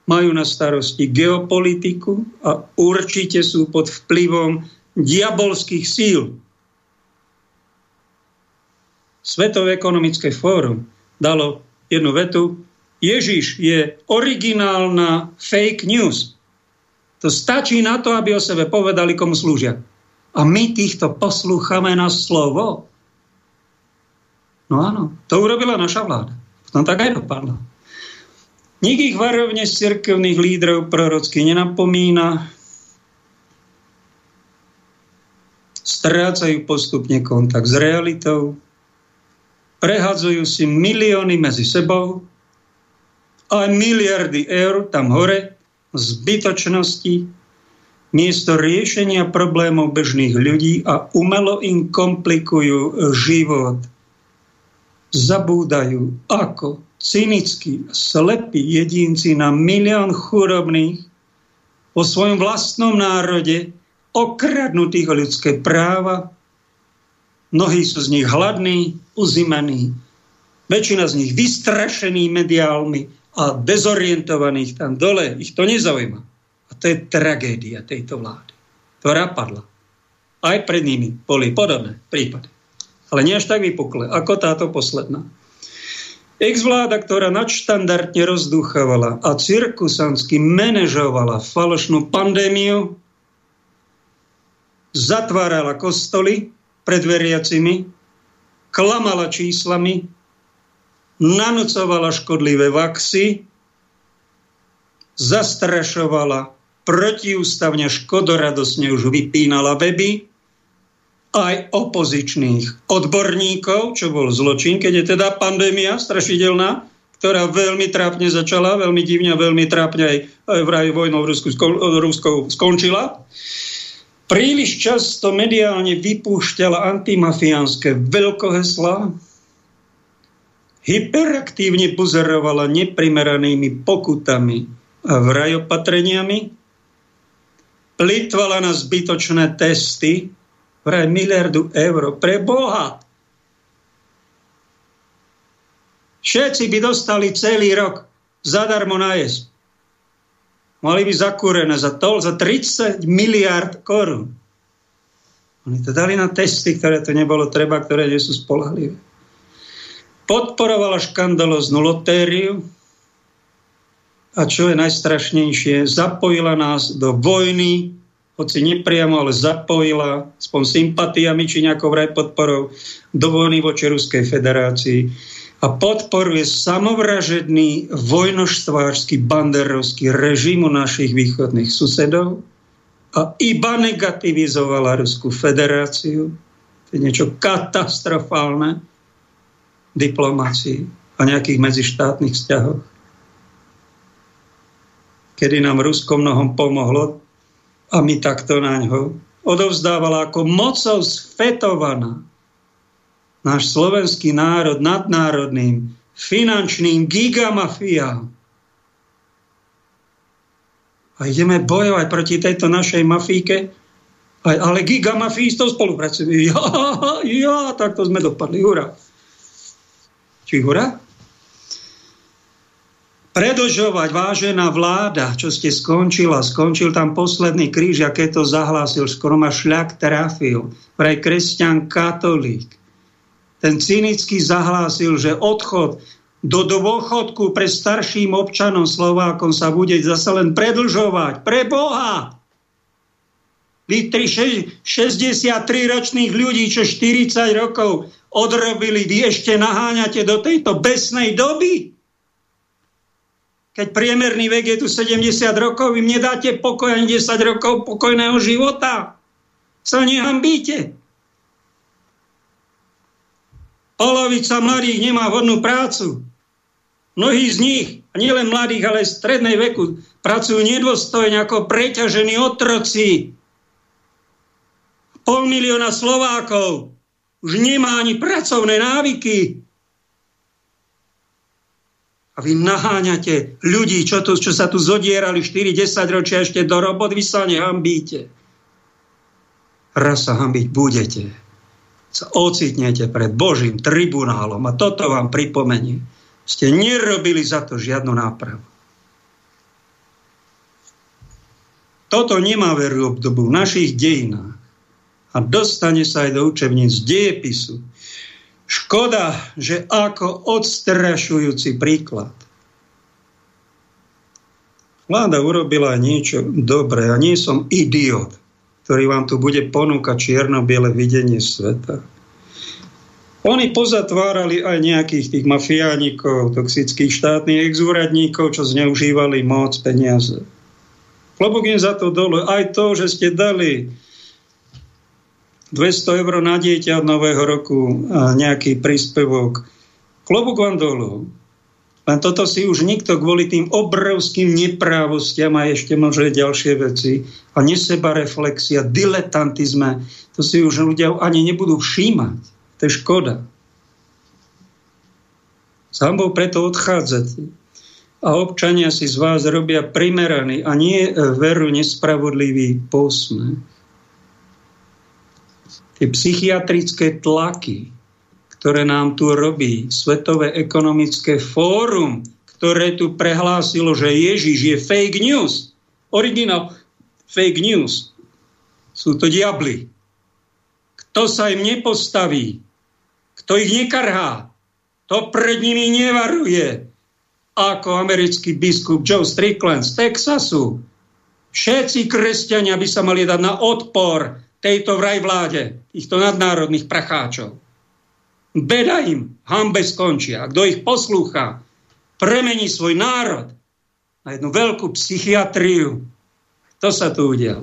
majú na starosti geopolitiku a určite sú pod vplyvom diabolských síl. Svetové ekonomické fórum dalo jednu vetu, Ježiš je originálna fake news. To stačí na to, aby o sebe povedali, komu slúžia. A my týchto poslúchame na slovo. No áno, to urobila naša vláda. Potom tak aj dopadlo. Nik ich varovne z cirkevných lídrov prorocky nenapomína. Strácajú postupne kontakt s realitou. Prehadzujú si milióny medzi sebou a miliardy eur tam hore zbytočnosti miesto riešenia problémov bežných ľudí a umelo im komplikujú život – zabúdajú, ako cynicky slepí jedinci na milión chudobných po svojom vlastnom národe, okradnutých o ľudské práva. Mnohí sú z nich hladní, uzimení, väčšina z nich vystrašení mediálmi a dezorientovaných tam dole. Ich to nezaujíma. A to je tragédia tejto vlády, ktorá padla. Aj pred nimi boli podobné prípady ale nie až tak vypukle, ako táto posledná. Ex-vláda, ktorá nadštandardne rozdúchavala a cirkusansky manažovala falošnú pandémiu, zatvárala kostoly pred veriacimi, klamala číslami, nanocovala škodlivé vaxy, zastrašovala, protiústavne škodoradosne už vypínala weby, aj opozičných odborníkov, čo bol zločin, keď je teda pandémia strašidelná, ktorá veľmi trápne začala, veľmi divne a veľmi trápne aj, aj vraj vojnou Rusku, Ruskou skončila. Príliš často mediálne vypúšťala antimafiánske veľkohesla, hyperaktívne pozorovala neprimeranými pokutami a vrajopatreniami, plitvala na zbytočné testy, vraj miliardu eur. Pre Boha! Všetci by dostali celý rok zadarmo najesť mali by zakúrené za to, za 30 miliard korún. Oni to dali na testy, ktoré to nebolo treba, ktoré nie sú spolahlivé. Podporovala škandaloznú lotériu a čo je najstrašnejšie, zapojila nás do vojny, hoci nepriamo, ale zapojila spom sympatiami či nejakou vraj podporou do vojny voči Ruskej federácii a podporuje samovražedný vojnoštvářský banderovský režim u našich východných susedov a iba negativizovala Rusku federáciu. To je niečo katastrofálne diplomácii a nejakých medzištátnych vzťahoch. Kedy nám Rusko mnohom pomohlo a my takto na ňo odovzdávala ako mocou sfetovaná náš slovenský národ nadnárodným finančným gigamafiám. A ideme bojovať proti tejto našej mafíke, ale gigamafii s tou spolupracujú. Ja, ja, takto sme dopadli. Hurá. Či hurá? Predlžovať, vážená vláda, čo ste skončila, skončil tam posledný kríž, a to zahlásil, skoro ma šľak trafil. Vraj kresťan katolík ten cynicky zahlásil, že odchod do dôchodku pre starším občanom Slovákom sa bude zase len predlžovať. Pre Boha! Vy 63-ročných ľudí, čo 40 rokov odrobili, vy ešte naháňate do tejto besnej doby? Keď priemerný vek je tu 70 rokov, vy nedáte pokoj ani 10 rokov pokojného života. Sa nehambíte. Polovica mladých nemá vhodnú prácu. Mnohí z nich, a nielen mladých, ale aj strednej veku, pracujú nedôstojne ako preťažení otroci. Pol milióna Slovákov už nemá ani pracovné návyky. A vy naháňate ľudí, čo, tu, čo sa tu zodierali 4-10 ročia ešte do robot, vy sa nehambíte. Raz sa hambiť budete sa ocitnete pred Božím tribunálom a toto vám pripomenie. Ste nerobili za to žiadnu nápravu. Toto nemá veru obdobu v našich dejinách a dostane sa aj do učebníc dejepisu. Škoda, že ako odstrašujúci príklad. Vláda urobila niečo dobré a nie som idiot ktorý vám tu bude ponúkať čierno-biele videnie sveta. Oni pozatvárali aj nejakých tých mafiánikov, toxických štátnych exúradníkov, čo zneužívali moc, peniaze. Klobúk im za to dole. Aj to, že ste dali 200 eur na dieťa od nového roku a nejaký príspevok. Klobúk vám dolu. Len toto si už nikto kvôli tým obrovským neprávostiam a ešte možno ďalšie veci a neseba reflexia, diletantizme, to si už ľudia ani nebudú všímať. To je škoda. Sám bol preto odchádzate. A občania si z vás robia primeraný a nie veru nespravodlivý posmech. Tie psychiatrické tlaky, ktoré nám tu robí Svetové ekonomické fórum, ktoré tu prehlásilo, že Ježiš je fake news. Originál fake news. Sú to diabli. Kto sa im nepostaví, kto ich nekarhá, to pred nimi nevaruje. Ako americký biskup Joe Strickland z Texasu. Všetci kresťania by sa mali dať na odpor tejto vraj vláde, týchto nadnárodných pracháčov. Beda im, hambe skončia. A kto ich poslúcha, premení svoj národ na jednu veľkú psychiatriu. To sa tu udialo.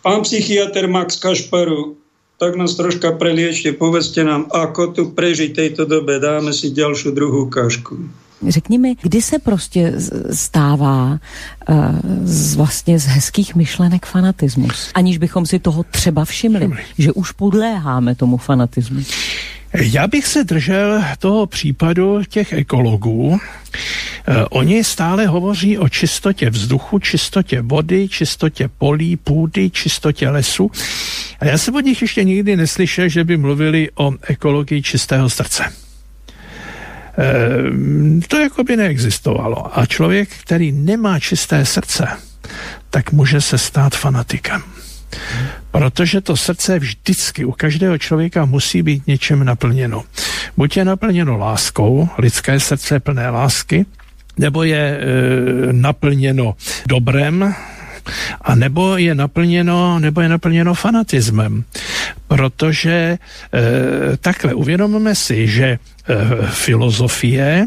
Pán psychiatr Max Kašparu, tak nás troška preliečte, povedzte nám, ako tu prežiť tejto dobe. Dáme si ďalšiu druhú kašku. Řekni mi, kdy se prostě stává uh, z vlastně z hezkých myšlenek fanatismus, aniž bychom si toho třeba všimli, všimli. že už podléháme tomu fanatismu? Já bych se držel toho případu těch ekologů. Eh, oni stále hovoří o čistotě vzduchu, čistotě vody, čistotě polí, půdy, čistotě lesu. A já jsem od nich ještě nikdy neslyšel, že by mluvili o ekologii čistého srdce. E, to jako by neexistovalo. A člověk, který nemá čisté srdce, tak může se stát fanatikem. Protože to srdce vždycky u každého člověka musí být něčem naplněno. Buď je naplněno láskou, lidské srdce je plné lásky, nebo je e, naplněno dobrem, a nebo je naplněno, nebo je naplněno fanatismem. Protože e, takhle uvědomíme si, že e, filozofie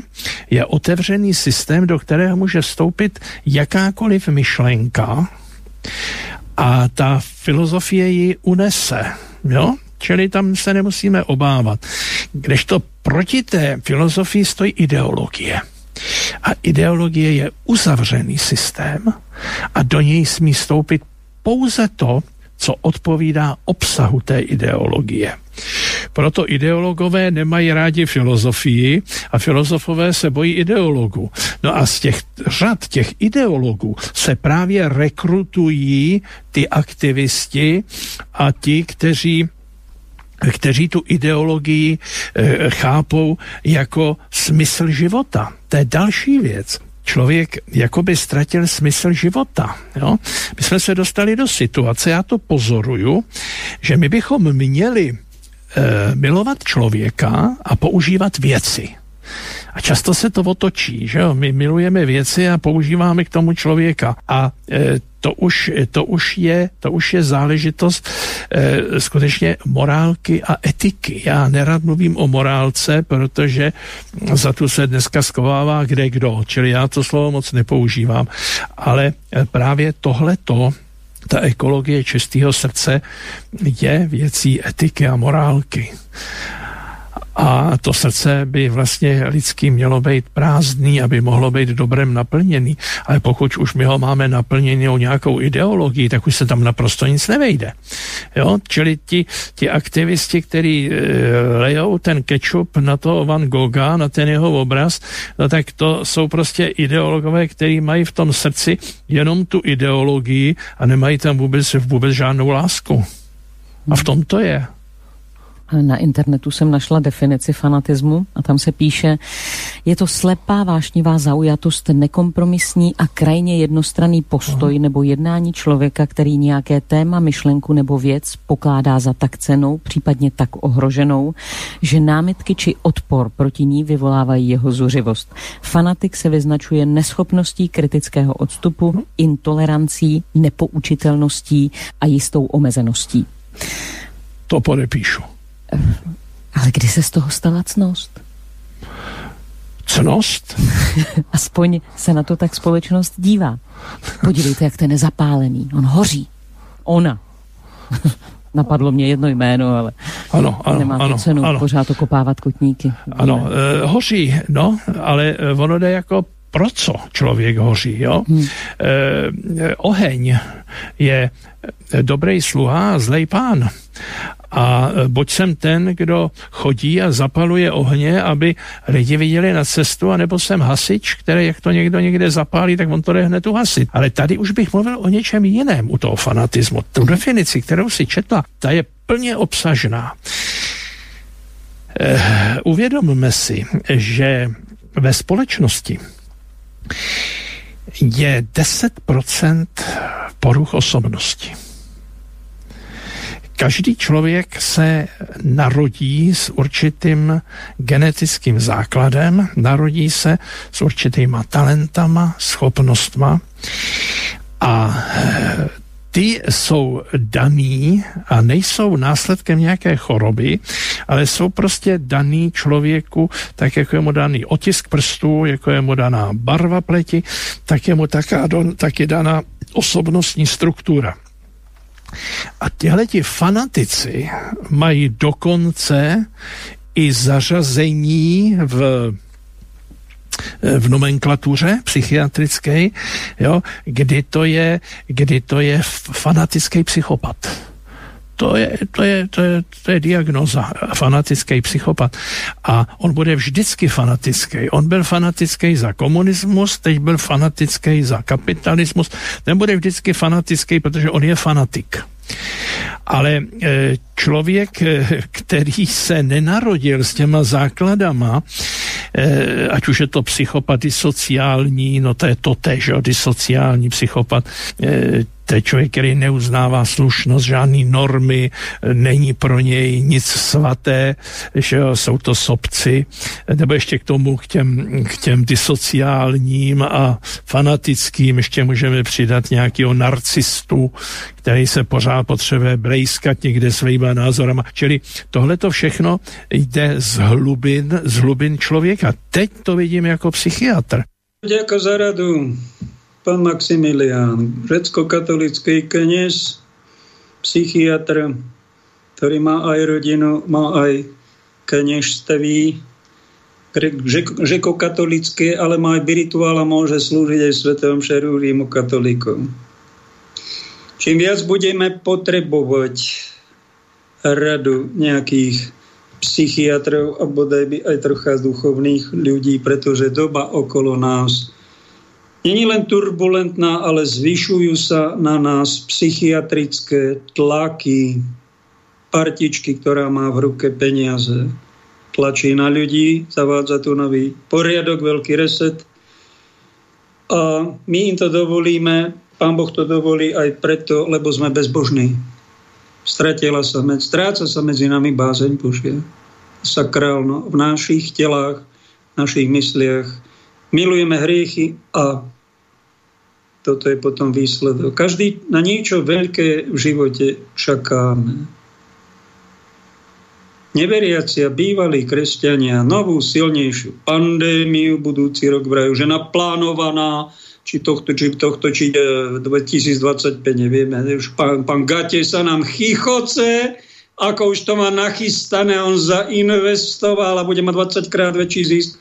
je otevřený systém, do kterého může vstoupit jakákoliv myšlenka a ta filozofie ji unese. Jo? Čili tam se nemusíme obávat. Kdežto proti té filozofii stojí ideologie. A ideologie je uzavřený systém a do něj smí stoupit pouze to, co odpovídá obsahu té ideologie. Proto ideologové nemají rádi filozofii a filozofové se bojí ideologů. No a z těch řad těch ideologů se právě rekrutují ty aktivisti a ti, kteří kteří tu ideologii e, chápou jako smysl života. To je další věc člověk jakoby ztratil smysl života. Jo? My jsme se dostali do situace, já to pozoruju, že my bychom měli e, milovat člověka a používat věci. A často se to otočí, že jo? My milujeme věci a používáme k tomu člověka. A e, to už, to už, je, to už je záležitost e, skutečně morálky a etiky. Já nerad mluvím o morálce, protože za tu se dneska skovává kde kdo, čili já to slovo moc nepoužívám. Ale e, právě tohleto, ta ekologie čistého srdce je věcí etiky a morálky a to srdce by vlastně lidský mělo být prázdný, aby mohlo být dobrem naplněný. Ale pokud už my ho máme naplněný o nějakou ideologii, tak už se tam naprosto nic nevejde. Jo? Čili ti, ti aktivisti, kteří e, lejou ten ketchup na toho Van Gogha, na ten jeho obraz, no tak to jsou prostě ideologové, kteří mají v tom srdci jenom tu ideologii a nemají tam vůbec, vůbec žádnou lásku. A v tom to je. Na internetu jsem našla definici fanatismu a tam se píše, je to slepá vášnivá zaujatost, nekompromisní a krajně jednostranný postoj nebo jednání člověka, který nějaké téma, myšlenku nebo věc pokládá za tak cenou, případně tak ohroženou, že námitky či odpor proti ní vyvolávají jeho zuřivost. Fanatik se vyznačuje neschopností kritického odstupu, intolerancí, nepoučitelností a jistou omezeností. To podepíšu. Ale kdy se z toho stala cnost? Cnost? Aspoň se na to tak společnost dívá. Podívejte, jak ten je zapálený. On hoří. Ona. Napadlo mě jedno jméno, ale ano, ano, nemá to ano, cenu ano. pořád okopávat kotníky. Ano, e, hoří, no, ale eh, ono jde jako pro co člověk hoří, jo? Hmm. E, oheň je dobrý sluha a zlej pán. A buď jsem ten, kdo chodí a zapaluje ohně, aby lidi viděli na cestu, anebo jsem hasič, který jak to někdo někde zapálí, tak on to jde hned uhasit. Ale tady už bych mluvil o něčem jiném u toho fanatismu. Tu definici, kterou si četla, ta je plně obsažná. Uh, uvědomme si, že ve společnosti je 10% poruch osobnosti. Každý člověk se narodí s určitým genetickým základem, narodí se s určitýma talentama, schopnostma a ty jsou daný a nejsou následkem nějaké choroby, ale jsou prostě daný člověku, tak jako je mu daný otisk prstů, jako je mu daná barva pleti, tak je mu taká, tak je daná osobnostní struktura. A tyhle ti fanatici mají dokonce i zařazení v v nomenklatuře psychiatrické, jo, kdy to je, kdy to je fanatický psychopat. To je, to, je, to, je, to je diagnoza, fanatický psychopat. A on bude vždycky fanatický. On byl fanatický za komunismus, teď byl fanatický za kapitalismus. Ten bude vždycky fanatický, protože on je fanatik. Ale e, člověk, e, který se nenarodil s těma základama, ať už je to psychopat sociální, no to je to tež, sociální psychopat, to je člověk, který neuznává slušnost, žádný normy, není pro něj nic svaté, že jo, jsou to sobci, nebo ještě k tomu, k těm, k těm disociálním a fanatickým, ještě můžeme přidat nějakého narcistu, který se pořád potřebuje blejskat někde svýma názorama. Čili tohle to všechno jde z hlubin, z hlubin člověka. Teď to vidím jako psychiatr. Děkuji za radu pán Maximilián, řecko-katolický kněz, psychiatr, ktorý má aj rodinu, má aj kniežství, řeko-katolické, ale má aj rituál a môže slúžiť aj svetom šerúrimu katolíkom. Čím viac budeme potrebovať radu nejakých psychiatrov a bodaj by aj trocha duchovných ľudí, pretože doba okolo nás není len turbulentná, ale zvyšujú sa na nás psychiatrické tlaky, partičky, ktorá má v ruke peniaze. Tlačí na ľudí, zavádza tu nový poriadok, veľký reset. A my im to dovolíme, pán Boh to dovolí aj preto, lebo sme bezbožní. Stratila sa, med, stráca sa medzi nami bázeň Božia. Sakrálno v našich telách, v našich mysliach. Milujeme hriechy a toto je potom výsledok. Každý na niečo veľké v živote čakáme. Neveriaci a bývalí kresťania novú silnejšiu pandémiu budúci rok vrajú, že naplánovaná či tohto, či tohto, či 2025, e, nevieme. Už pán, pán Gate sa nám chichoce, ako už to má nachystané, on zainvestoval a bude mať 20 krát väčší zisk.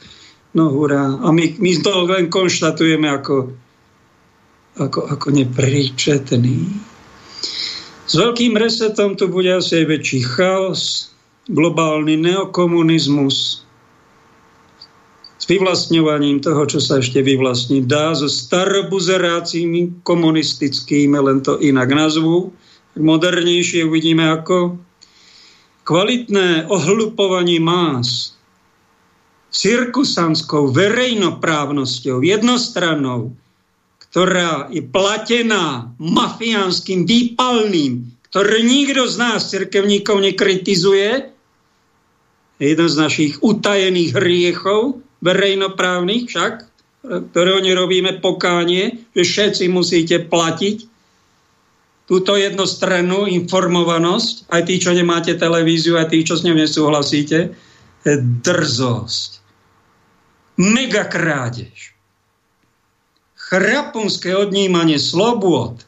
No hurá. A my, my to len konštatujeme ako ako, ako nepríčetný. S veľkým resetom tu bude asi aj väčší chaos, globálny neokomunizmus, s vyvlastňovaním toho, čo sa ešte vyvlastniť dá, so starobuzerácimi komunistickými, len to inak nazvu. Modernejšie uvidíme ako kvalitné ohlupovanie más cirkusanskou verejnoprávnosťou, jednostrannou, ktorá je platená mafiánskym výpalným, ktoré nikto z nás, cirkevníkov, nekritizuje, je jeden z našich utajených hriechov, verejnoprávnych však, ktorého nerobíme pokánie, že všetci musíte platiť túto jednostrannú informovanosť, aj tí, čo nemáte televíziu, aj tí, čo s ňou nesúhlasíte, je drzosť. Mega krádež chrapunské odnímanie slobôd.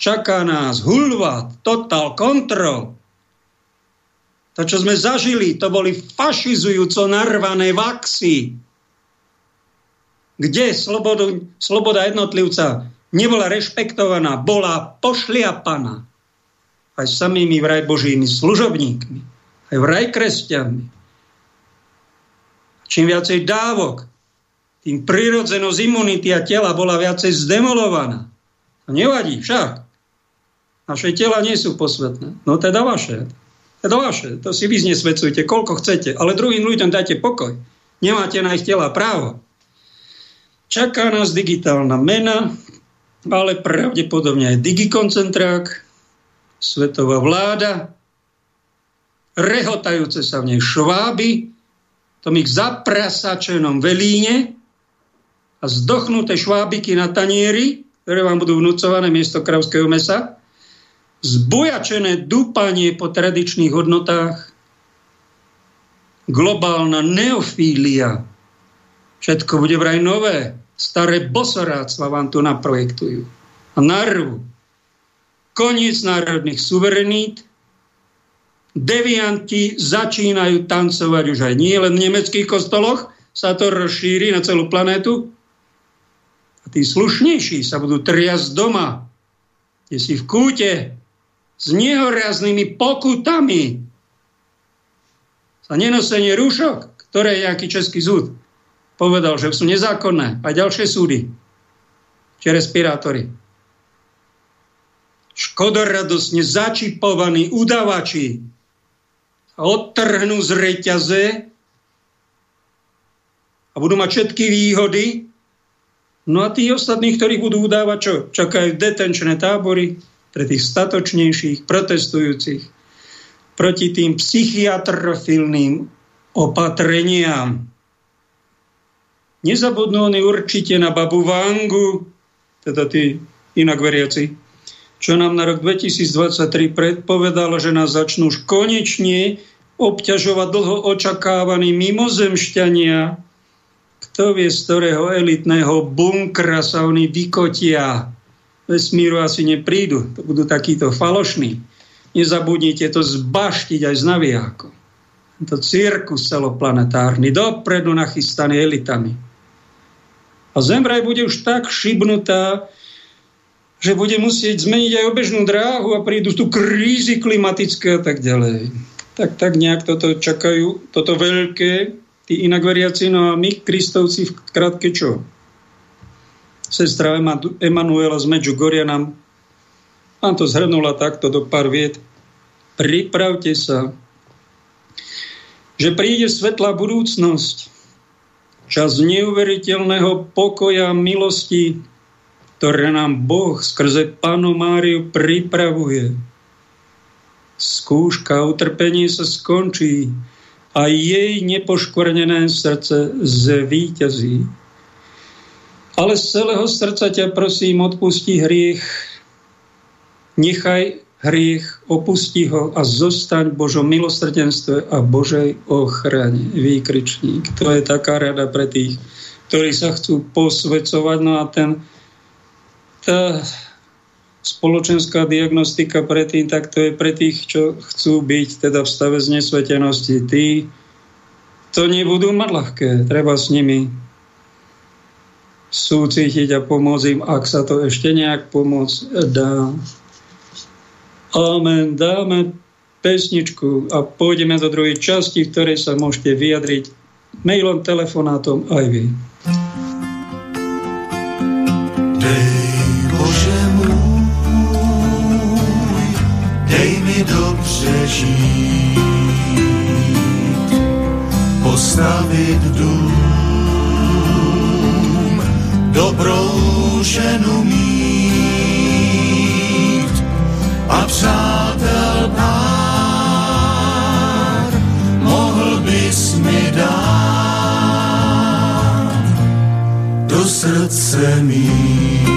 Čaká nás hulvat, total control. To, čo sme zažili, to boli fašizujúco narvané vaxy, kde slobodu, sloboda jednotlivca nebola rešpektovaná, bola pošliapaná aj samými vraj božími služobníkmi, aj vraj kresťanmi. Čím viacej dávok, tým prirodzenosť imunity a tela bola viacej zdemolovaná. To nevadí však. Naše tela nie sú posvetné. No teda vaše. Teda vaše. To si vy znesvedcujte, koľko chcete. Ale druhým ľuďom dajte pokoj. Nemáte na ich tela právo. Čaká nás digitálna mena, ale pravdepodobne aj digikoncentrák, svetová vláda, rehotajúce sa v nej šváby, tom ich zaprasačenom velíne, a zdochnuté švábiky na tanieri ktoré vám budú vnúcované miesto kravského mesa, zbojačené dúpanie po tradičných hodnotách, globálna neofília, všetko bude vraj nové, staré bosoráctva vám tu naprojektujú a narvu. Koniec národných suverenít, devianti začínajú tancovať už aj nie len v nemeckých kostoloch, sa to rozšíri na celú planétu. A tí slušnejší sa budú triasť doma, kde si v kúte, s nehoraznými pokutami za nenosenie rúšok, ktoré nejaký český súd povedal, že sú nezákonné a ďalšie súdy, či respirátory. Škodoradosne začipovaní udavači odtrhnú z reťaze a budú mať všetky výhody. No a tí ostatní, ktorí budú udávať, čo? Čakajú detenčné tábory, pre tých statočnejších protestujúcich proti tým psychiatrofilným opatreniam. Nezabudnú oni určite na babu Vangu, teda tí inak veriaci, čo nám na rok 2023 predpovedalo, že nás začnú už konečne obťažovať dlho očakávaní mimozemšťania, kto vie, z ktorého elitného bunkra sa oni vykotia vesmíru asi neprídu. To budú takíto falošní. Nezabudnite to zbaštiť aj z navijákov. To cirkus celoplanetárny, dopredu nachystaný elitami. A Zemraj bude už tak šibnutá, že bude musieť zmeniť aj obežnú dráhu a prídu tu krízy klimatické a tak ďalej. Tak, tak nejak toto čakajú, toto veľké, tí inak veriaci, no a my, kristovci, v krátke čo? Sestra Emanuela z Medžugoria nám, nám to zhrnula takto do pár viet. Pripravte sa, že príde svetlá budúcnosť, čas neuveriteľného pokoja a milosti, ktoré nám Boh skrze Panu Máriu pripravuje. Skúška utrpenie sa skončí a jej nepoškvrnené srdce zvíťazí. Ale z celého srdca ťa prosím, odpusti hriech. Nechaj hriech, opusti ho a zostaň Božom milosrdenstve a Božej ochrane. Výkričník. To je taká rada pre tých, ktorí sa chcú posvedcovať. No a ten, tá spoločenská diagnostika predtým, tak to je pre tých, čo chcú byť teda v stave znesvetenosti. Tí to nebudú mať ľahké. Treba s nimi súcitiť a pomôcť im, ak sa to ešte nejak pomôcť dá. Amen. Dáme pesničku a pôjdeme do druhej časti, v ktorej sa môžete vyjadriť mailom, telefonátom aj vy. Dej Bože môj, dej mi dobře žít, postavit dům dobrou ženu mít a přátel pár mohl bys mi dát do srdce mít.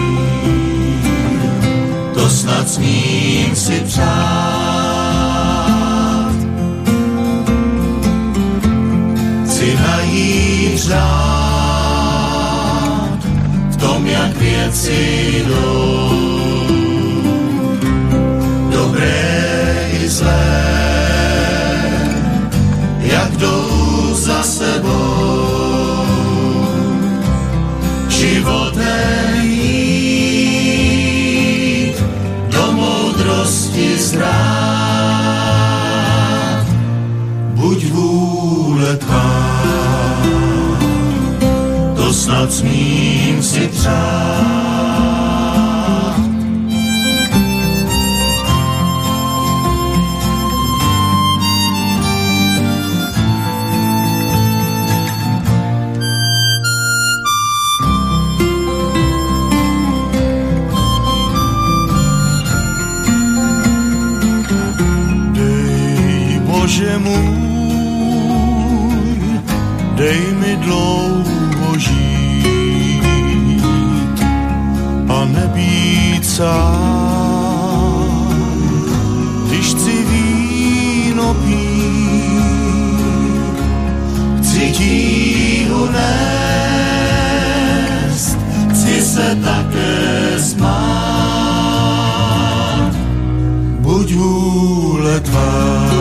To snad smím si přát. Chci najít řád tom, jak věci jdou. Dobré i zlé, jak jdou za sebou. Životem jít do moudrosti zrát. Buď vůle tvá snad smím si přát. Dej Bože můj, dej mi dlouho sám. Když chci víno pít, chci tíhu nést, chci se také smát. Buď vůle tvá,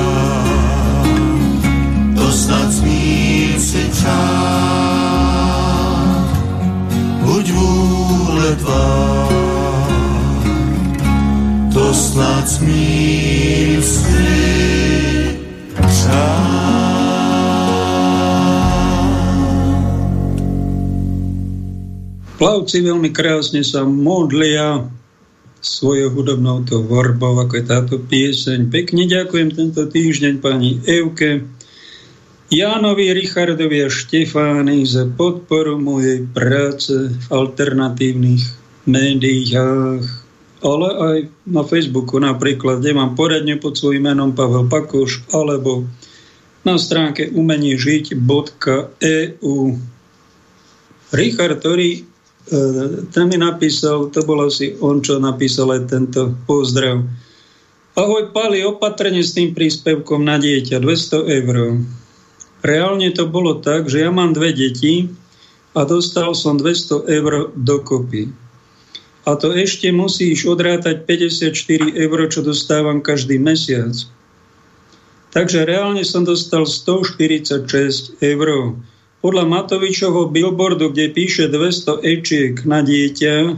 to snad smím si přát. Buď vůle tvá, smím si Plavci veľmi krásne sa modlia svojou hudobnou tvorbou, ako je táto pieseň. Pekne ďakujem tento týždeň pani Evke, Jánovi, Richardovi a Štefány za podporu mojej práce v alternatívnych médiách, ale aj na Facebooku napríklad, kde mám poradne pod svojím menom Pavel Pakoš, alebo na stránke umeniežiť.eu. Richard, ktorý e, ten mi napísal, to bol asi on, čo napísal aj tento pozdrav. Ahoj, Pali, opatrne s tým príspevkom na dieťa, 200 eur. Reálne to bolo tak, že ja mám dve deti a dostal som 200 eur dokopy. A to ešte musíš odrátať 54 eur, čo dostávam každý mesiac. Takže reálne som dostal 146 eur. Podľa Matovičovho billboardu, kde píše 200 ečiek na dieťa,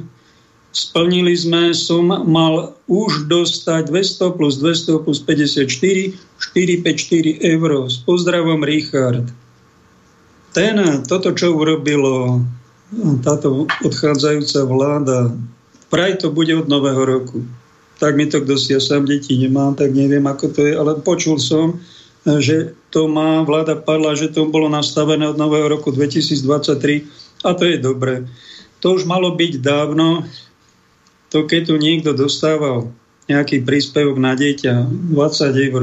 splnili sme, som mal už dostať 200 plus 200 plus 54 454 eur. S pozdravom, Richard. Ten, toto, čo urobilo táto odchádzajúca vláda, praj to bude od nového roku. Tak mi to kto si, ja sám deti nemám, tak neviem, ako to je, ale počul som, že to má, vláda padla, že to bolo nastavené od nového roku 2023 a to je dobré. To už malo byť dávno, to keď tu niekto dostával nejaký príspevok na dieťa 20 eur,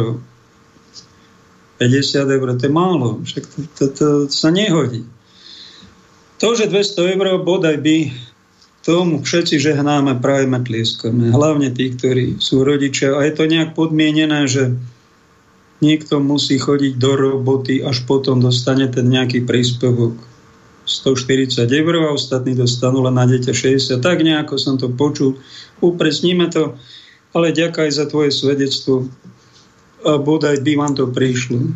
50 eur, to je málo, však to, to, to sa nehodí. To, že 200 eur bodaj by tomu všetci žehnáme, prajeme, tlieskame. Hlavne tí, ktorí sú rodičia. A je to nejak podmienené, že niekto musí chodiť do roboty, až potom dostane ten nejaký príspevok 140 eur a ostatní dostanú len na dieťa 60. Tak nejako som to počul. Upresníme to, ale ďakaj za tvoje svedectvo a bodaj by vám to prišlo.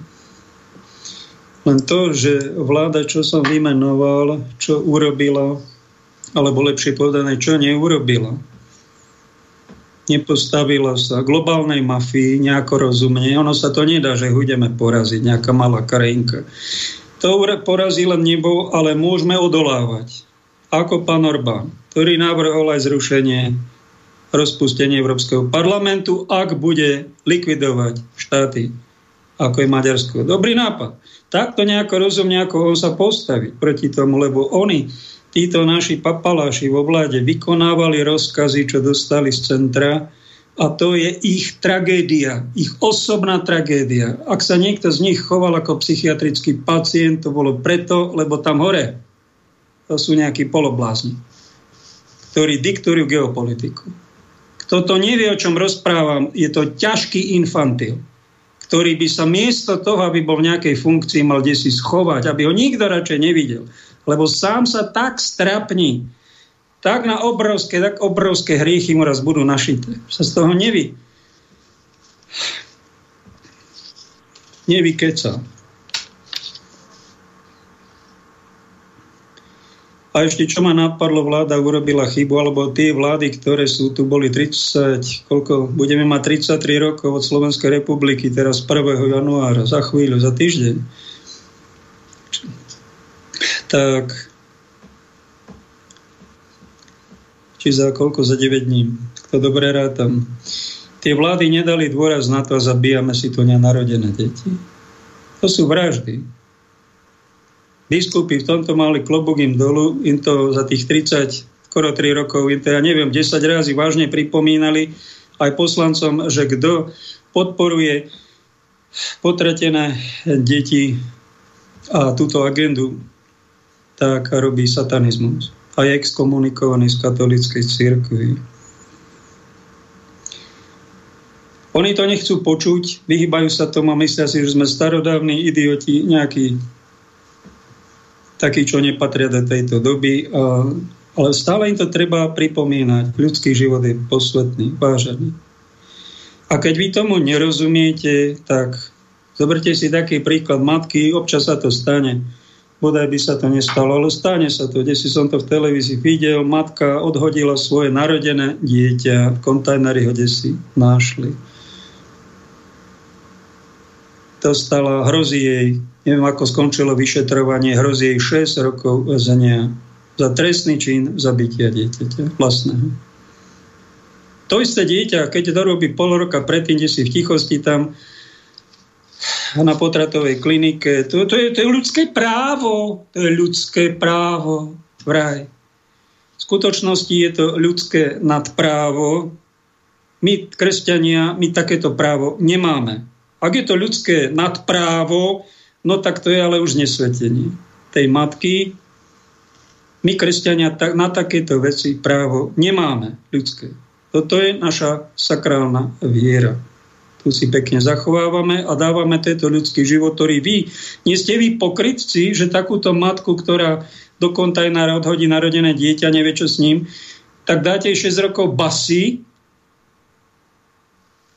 Len to, že vláda, čo som vymenoval, čo urobila, alebo lepšie povedané, čo neurobila, nepostavila sa globálnej mafii nejako rozumne. Ono sa to nedá, že ho poraziť, nejaká malá krajinka. To porazí len nebo, ale môžeme odolávať. Ako pán Orbán, ktorý navrhol aj zrušenie rozpustenie Európskeho parlamentu, ak bude likvidovať štáty, ako je Maďarsko. Dobrý nápad. Takto nejako rozumne, ako on sa postaviť proti tomu, lebo oni, títo naši papaláši vo vláde, vykonávali rozkazy, čo dostali z centra a to je ich tragédia, ich osobná tragédia. Ak sa niekto z nich choval ako psychiatrický pacient, to bolo preto, lebo tam hore to sú nejakí poloblázni, ktorí diktujú geopolitiku. Kto to nevie, o čom rozprávam, je to ťažký infantil, ktorý by sa miesto toho, aby bol v nejakej funkcii, mal kde si schovať, aby ho nikto radšej nevidel. Lebo sám sa tak strapní, tak na obrovské, tak obrovské hriechy mu raz budú našité. Sa z toho nevy. Nevykeca. A ešte čo ma napadlo, vláda urobila chybu, alebo tie vlády, ktoré sú tu, boli 30, koľko, budeme mať 33 rokov od Slovenskej republiky, teraz 1. januára, za chvíľu, za týždeň. Tak, či za koľko, za 9 dní, kto dobre rátam. Tie vlády nedali dôraz na to a zabíjame si tu nenarodené deti. To sú vraždy. Biskupy v tomto mali klobúk im dolu, im to za tých 30, skoro 3 rokov, to ja neviem, 10 razy vážne pripomínali aj poslancom, že kto podporuje potratené deti a túto agendu, tak robí satanizmus. a je exkomunikovaný z katolíckej církvy. Oni to nechcú počuť, vyhýbajú sa tomu a myslia si, že sme starodávni idioti, nejakí takí, čo nepatria do tejto doby. Ale stále im to treba pripomínať. Ľudský život je posvetný, vážený. A keď vy tomu nerozumiete, tak zoberte si taký príklad matky, občas sa to stane bodaj by sa to nestalo, ale stane sa to. Desi som to v televízii videl, matka odhodila svoje narodené dieťa, v kontajneri ho desi našli. Dostala, hrozí jej, neviem ako skončilo vyšetrovanie, hrozí jej 6 rokov väzenia za trestný čin zabitia dieťaťa vlastného. To isté dieťa, keď to robí pol roka predtým, kde si v tichosti tam na potratovej klinike. To, to, je, to je ľudské právo. To je ľudské právo. Vraj. V skutočnosti je to ľudské nadprávo. My, kresťania, my takéto právo nemáme. Ak je to ľudské nadprávo, no tak to je ale už nesvetenie tej matky. My, kresťania, na takéto veci právo nemáme ľudské. Toto je naša sakrálna viera tu si pekne zachovávame a dávame tento ľudský život, ktorý vy, nie ste vy pokrytci, že takúto matku, ktorá do kontajnera odhodí narodené dieťa, nevie čo s ním, tak dáte 6 rokov basy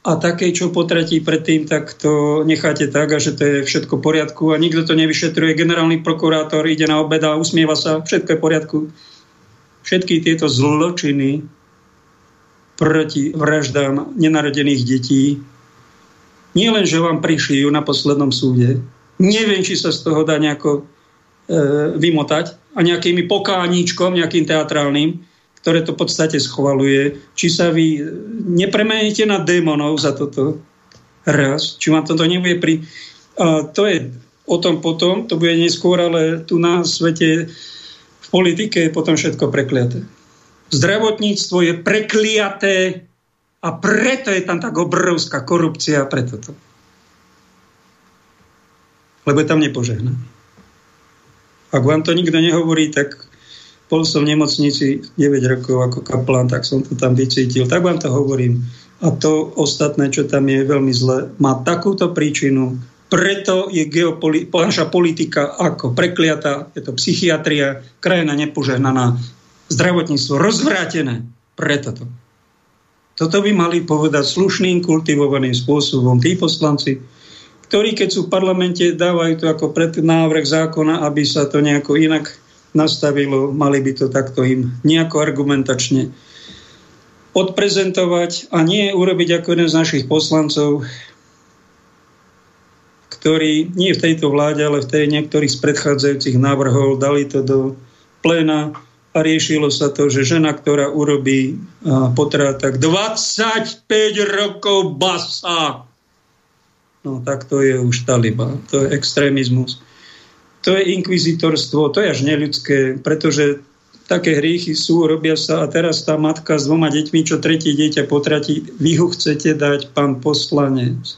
a také, čo potratí predtým, tak to necháte tak a že to je všetko v poriadku a nikto to nevyšetruje. Generálny prokurátor ide na obed a usmieva sa, všetko je v poriadku. Všetky tieto zločiny proti vraždám nenarodených detí nie len, že vám prišli na poslednom súde, neviem, či sa z toho dá nejako e, vymotať a nejakými pokáničkom, nejakým teatrálnym, ktoré to v podstate schvaluje, či sa vy nepremeníte na démonov za toto? Raz, či vám toto nebude pri... A to je o tom potom, to bude neskôr, ale tu na svete v politike je potom všetko prekliaté. Zdravotníctvo je prekliaté a preto je tam tak obrovská korupcia, preto to. Lebo je tam nepožehnaný. Ak vám to nikto nehovorí, tak bol som v nemocnici 9 rokov ako kaplán, tak som to tam vycítil. Tak vám to hovorím. A to ostatné, čo tam je veľmi zle, má takúto príčinu. Preto je geopoli- naša politika ako prekliatá, je to psychiatria, krajina nepožehnaná, zdravotníctvo rozvrátené. Preto to. Toto by mali povedať slušným, kultivovaným spôsobom tí poslanci, ktorí keď sú v parlamente, dávajú to ako pred návrh zákona, aby sa to nejako inak nastavilo, mali by to takto im nejako argumentačne odprezentovať a nie urobiť ako jeden z našich poslancov, ktorí nie v tejto vláde, ale v tej niektorých z predchádzajúcich návrhov dali to do pléna a riešilo sa to, že žena, ktorá urobí potrat, tak 25 rokov basa. No tak to je už taliba, to je extrémizmus. To je inkvizitorstvo, to je až neľudské, pretože také hriechy sú, robia sa a teraz tá matka s dvoma deťmi, čo tretie dieťa potratí, vy ho chcete dať, pán poslanec.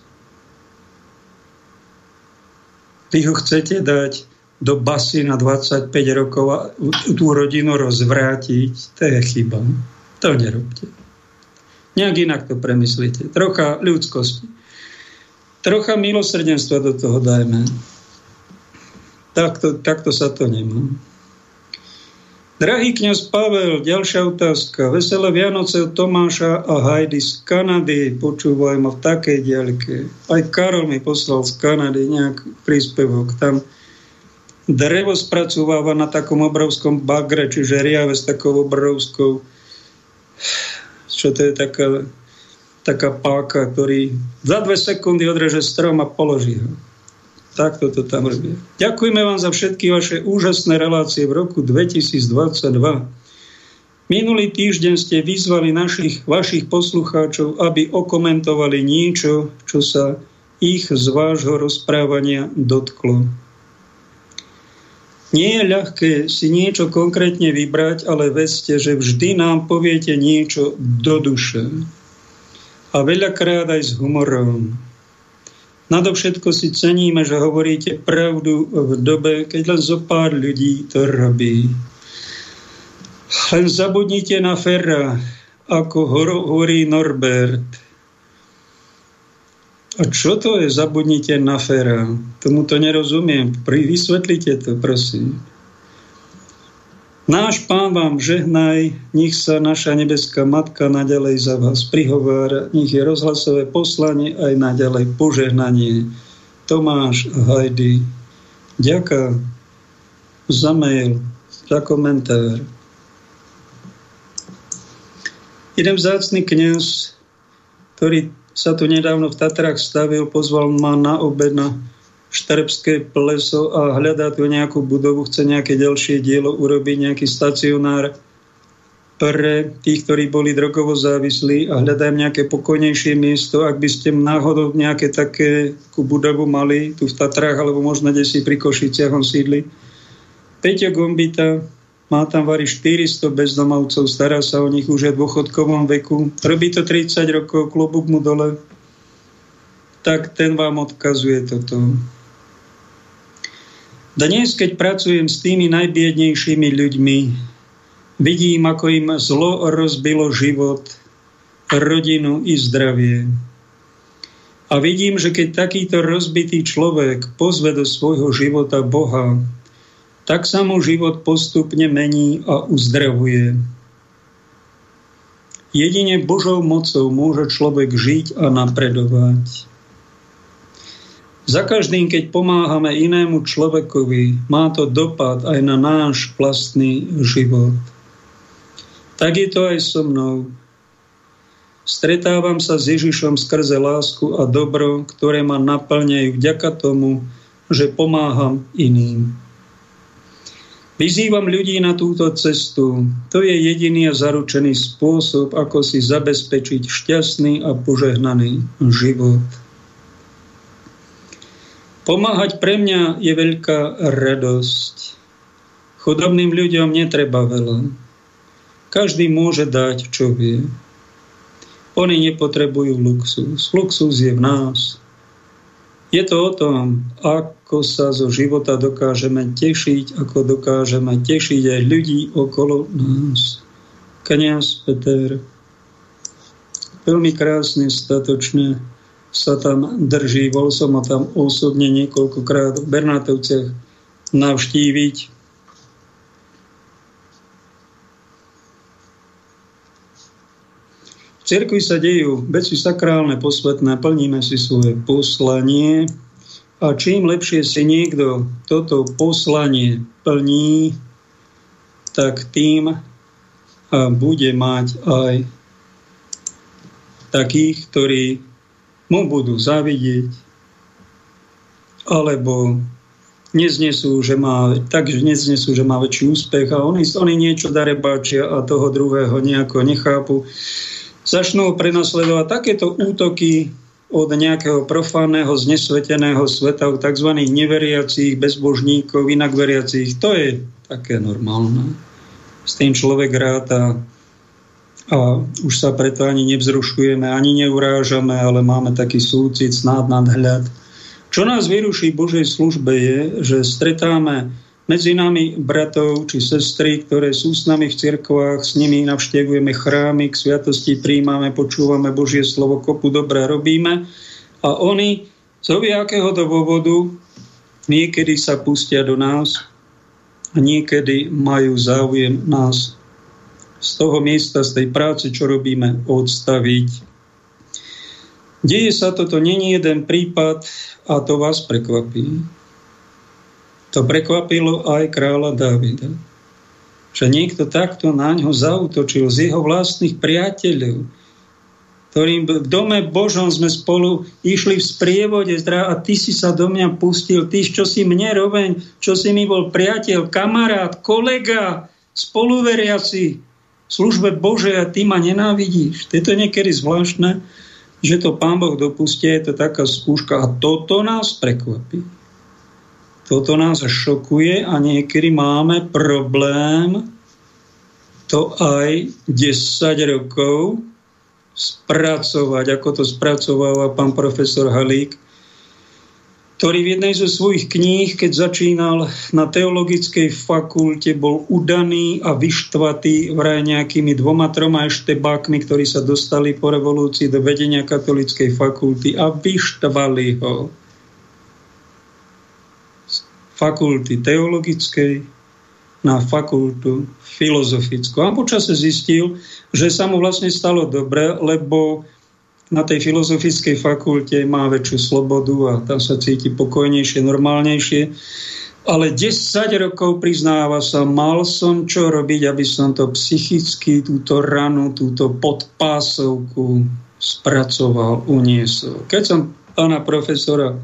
Vy ho chcete dať do basy na 25 rokov a tú rodinu rozvrátiť, to je chyba. To nerobte. Nejak inak to premyslíte. Trocha ľudskosti. Trocha milosrdenstva do toho dajme. Takto, takto sa to nemá. Drahý kňaz Pavel, ďalšia otázka. Veselé Vianoce od Tomáša a Heidi z Kanady. Počúvaj ma v takej diaľke. Aj Karol mi poslal z Kanady nejaký príspevok. Tam drevo spracováva na takom obrovskom bagre, čiže riave s takou obrovskou čo to je taká, taká páka, ktorý za dve sekundy odreže strom a položí ho. Takto to tam robí. Ďakujeme vám za všetky vaše úžasné relácie v roku 2022. Minulý týždeň ste vyzvali našich, vašich poslucháčov, aby okomentovali niečo, čo sa ich z vášho rozprávania dotklo. Nie je ľahké si niečo konkrétne vybrať, ale vedzte, že vždy nám poviete niečo do duše. A veľakrát aj s humorom. Nadovšetko si ceníme, že hovoríte pravdu v dobe, keď len zo pár ľudí to robí. Len zabudnite na Ferra, ako hovorí Norbert. A čo to je zabudnite na Ferra? Tomu to nerozumiem. Vysvetlite to, prosím. Náš pán vám žehnaj, nech sa naša nebeská matka naďalej za vás prihovára, nech je rozhlasové poslanie aj naďalej požehnanie. Tomáš Hajdy. Ďaká za mail, za komentár. Jeden vzácný kniaz, ktorý sa tu nedávno v Tatrách stavil, pozval ma na obed na Štrbské pleso a hľadá tu nejakú budovu, chce nejaké ďalšie dielo urobiť, nejaký stacionár pre tých, ktorí boli drogovo závislí a hľadajú nejaké pokojnejšie miesto. Ak by ste náhodou nejaké také budovu mali tu v Tatrách, alebo možno kde si pri Košiciach on sídli. Peťo Gombita, má tam vari 400 bezdomovcov, stará sa o nich už je v dôchodkovom veku, robí to 30 rokov, klobúk mu dole, tak ten vám odkazuje toto. Dnes, keď pracujem s tými najbiednejšími ľuďmi, vidím, ako im zlo rozbilo život, rodinu i zdravie. A vidím, že keď takýto rozbitý človek pozve do svojho života Boha, tak sa mu život postupne mení a uzdravuje. Jedine Božou mocou môže človek žiť a napredovať. Za každým, keď pomáhame inému človekovi, má to dopad aj na náš vlastný život. Tak je to aj so mnou. Stretávam sa s Ježišom skrze lásku a dobro, ktoré ma naplňajú vďaka tomu, že pomáham iným. Vyzývam ľudí na túto cestu. To je jediný a zaručený spôsob, ako si zabezpečiť šťastný a požehnaný život. Pomáhať pre mňa je veľká radosť. Chudobným ľuďom netreba veľa. Každý môže dať, čo vie. Oni nepotrebujú luxus. Luxus je v nás. Je to o tom, ako sa zo života dokážeme tešiť, ako dokážeme tešiť aj ľudí okolo nás. Kniaz Peter veľmi krásne, statočne sa tam drží. Bol som ho tam osobne niekoľkokrát v Bernátovciach navštíviť. Cirkvi sa dejú veci sakrálne, posvetné, plníme si svoje poslanie. A čím lepšie si niekto toto poslanie plní, tak tým bude mať aj takých, ktorí mu budú zavidieť, alebo neznesú, že má, tak neznesú, že má väčší úspech a oni, oni niečo darebáčia a toho druhého nejako nechápu začnú prenasledovať takéto útoky od nejakého profánneho, znesveteného sveta, tzv. neveriacich, bezbožníkov, inak veriacich. To je také normálne. S tým človek ráta a už sa preto ani nevzrušujeme, ani neurážame, ale máme taký súcit, snád nadhľad. Čo nás vyruší v Božej službe je, že stretáme medzi nami bratov či sestry, ktoré sú s nami v cirkvách, s nimi navštevujeme chrámy, k sviatosti príjmame, počúvame Božie slovo, kopu dobré robíme. A oni z hoviakého dôvodu niekedy sa pustia do nás a niekedy majú záujem nás. Z toho miesta, z tej práce, čo robíme, odstaviť. Deje sa toto, není jeden prípad a to vás prekvapí to prekvapilo aj kráľa Davida. Že niekto takto na ňo zautočil z jeho vlastných priateľov, ktorým v dome Božom sme spolu išli v sprievode a ty si sa do mňa pustil, ty, čo si mne roveň, čo si mi bol priateľ, kamarát, kolega, spoluveriaci službe Bože a ty ma nenávidíš. Je to niekedy zvláštne, že to Pán Boh dopustí, je to taká skúška a toto nás prekvapí. Toto nás šokuje a niekedy máme problém to aj 10 rokov spracovať, ako to spracováva pán profesor Halík. ktorý v jednej zo svojich kníh, keď začínal na teologickej fakulte, bol udaný a vyštvatý vraj nejakými dvoma, troma eštebákmi, ktorí sa dostali po revolúcii do vedenia katolickej fakulty a vyštvali ho fakulty teologickej na fakultu filozofickú. A počase zistil, že sa mu vlastne stalo dobre, lebo na tej filozofickej fakulte má väčšiu slobodu a tam sa cíti pokojnejšie, normálnejšie. Ale 10 rokov priznáva sa, mal som čo robiť, aby som to psychicky, túto ranu, túto podpásovku spracoval, uniesol. Keď som pána profesora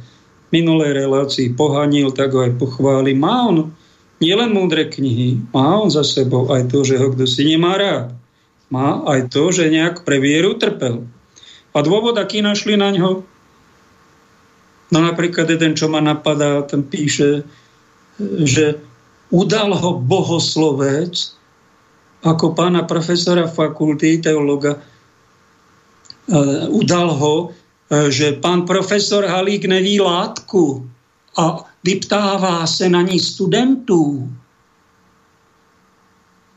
minulej relácii pohanil, tak ho aj pochváli. Má on nielen múdre knihy, má on za sebou aj to, že ho kto si nemá rád. Má aj to, že nejak pre vieru trpel. A dôvod, aký našli na ňo? No napríklad jeden, čo ma napadá, ten píše, že udal ho bohoslovec ako pána profesora fakulty, teologa, udal ho, že pán profesor Halík neví látku a vyptává se na ní studentů.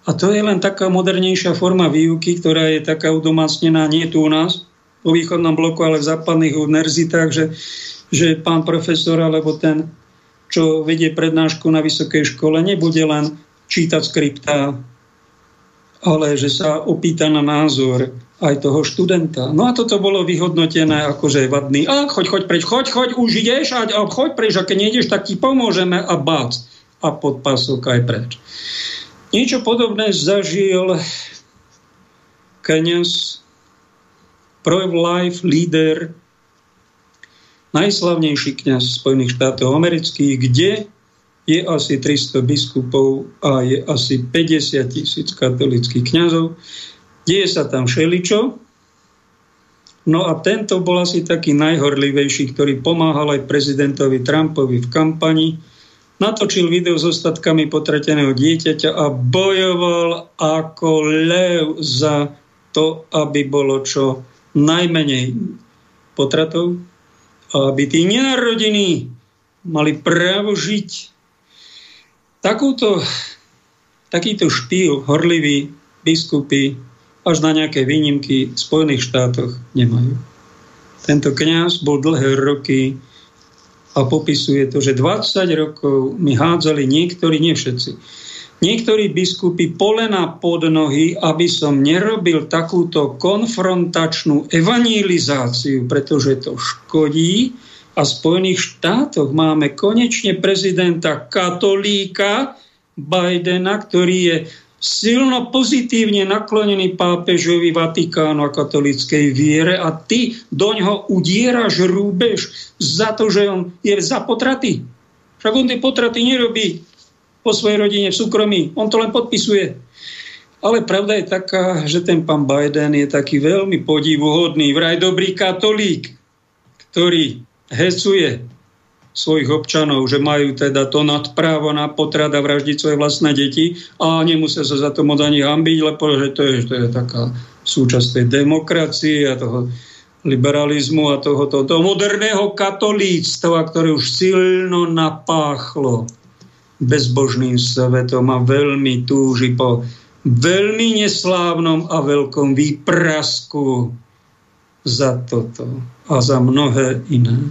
A to je len taká modernejšia forma výuky, ktorá je taká udomácnená nie tu u nás, vo východnom bloku, ale v západných univerzitách, že, že pán profesor alebo ten, čo vedie prednášku na vysokej škole, nebude len čítať skriptá, ale že sa opýta na názor aj toho študenta. No a toto bolo vyhodnotené ako, že vadný. A choď, choď preč, choď, choď, už ideš a, a choď preč, a keď nejdeš, tak ti pomôžeme a bác. A pod pások aj preč. Niečo podobné zažil kniaz pro-life líder, najslavnejší kňaz Spojených štátov amerických, kde je asi 300 biskupov a je asi 50 tisíc katolických kňazov. Deje sa tam všeličo. No a tento bol asi taký najhorlivejší, ktorý pomáhal aj prezidentovi Trumpovi v kampani. Natočil video s ostatkami potrateného dieťaťa a bojoval ako lev za to, aby bolo čo najmenej potratov a aby tí nenarodení mali právo žiť. Takúto, takýto štýl horlivý biskupy až na nejaké výnimky v Spojených štátoch nemajú. Tento kňaz bol dlhé roky a popisuje to, že 20 rokov mi hádzali niektorí, nie všetci, niektorí biskupy polena pod nohy, aby som nerobil takúto konfrontačnú evangelizáciu, pretože to škodí. A v Spojených štátoch máme konečne prezidenta katolíka Bidena, ktorý je silno pozitívne naklonený pápežovi Vatikánu a katolíckej viere a ty do ňoho udieraš rúbež za to, že on je za potraty. Však on tie potraty nerobí po svojej rodine v súkromí. On to len podpisuje. Ale pravda je taká, že ten pán Biden je taký veľmi podivuhodný, vraj dobrý katolík, ktorý hecuje svojich občanov, že majú teda to nadprávo na potrat a vraždiť svoje vlastné deti a nemusia sa za to moc ani hambiť, lebo že to je, to je taká súčasť tej demokracie a toho liberalizmu a toho, toho, toho moderného katolíctva, ktoré už silno napáchlo bezbožným svetom a veľmi túži po veľmi neslávnom a veľkom výprasku za toto a za mnohé iné.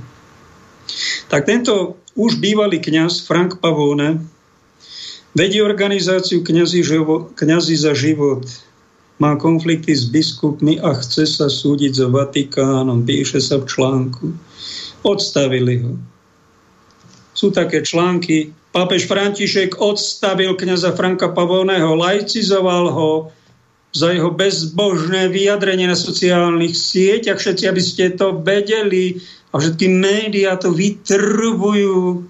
Tak tento už bývalý kňaz Frank Pavone vedie organizáciu kňazi, kňazi za život, má konflikty s biskupmi a chce sa súdiť s Vatikánom, píše sa v článku. Odstavili ho. Sú také články, Pápež František odstavil kniaza Franka Pavovného, laicizoval ho za jeho bezbožné vyjadrenie na sociálnych sieťach. Všetci, aby ste to vedeli a všetky médiá to vytrbujú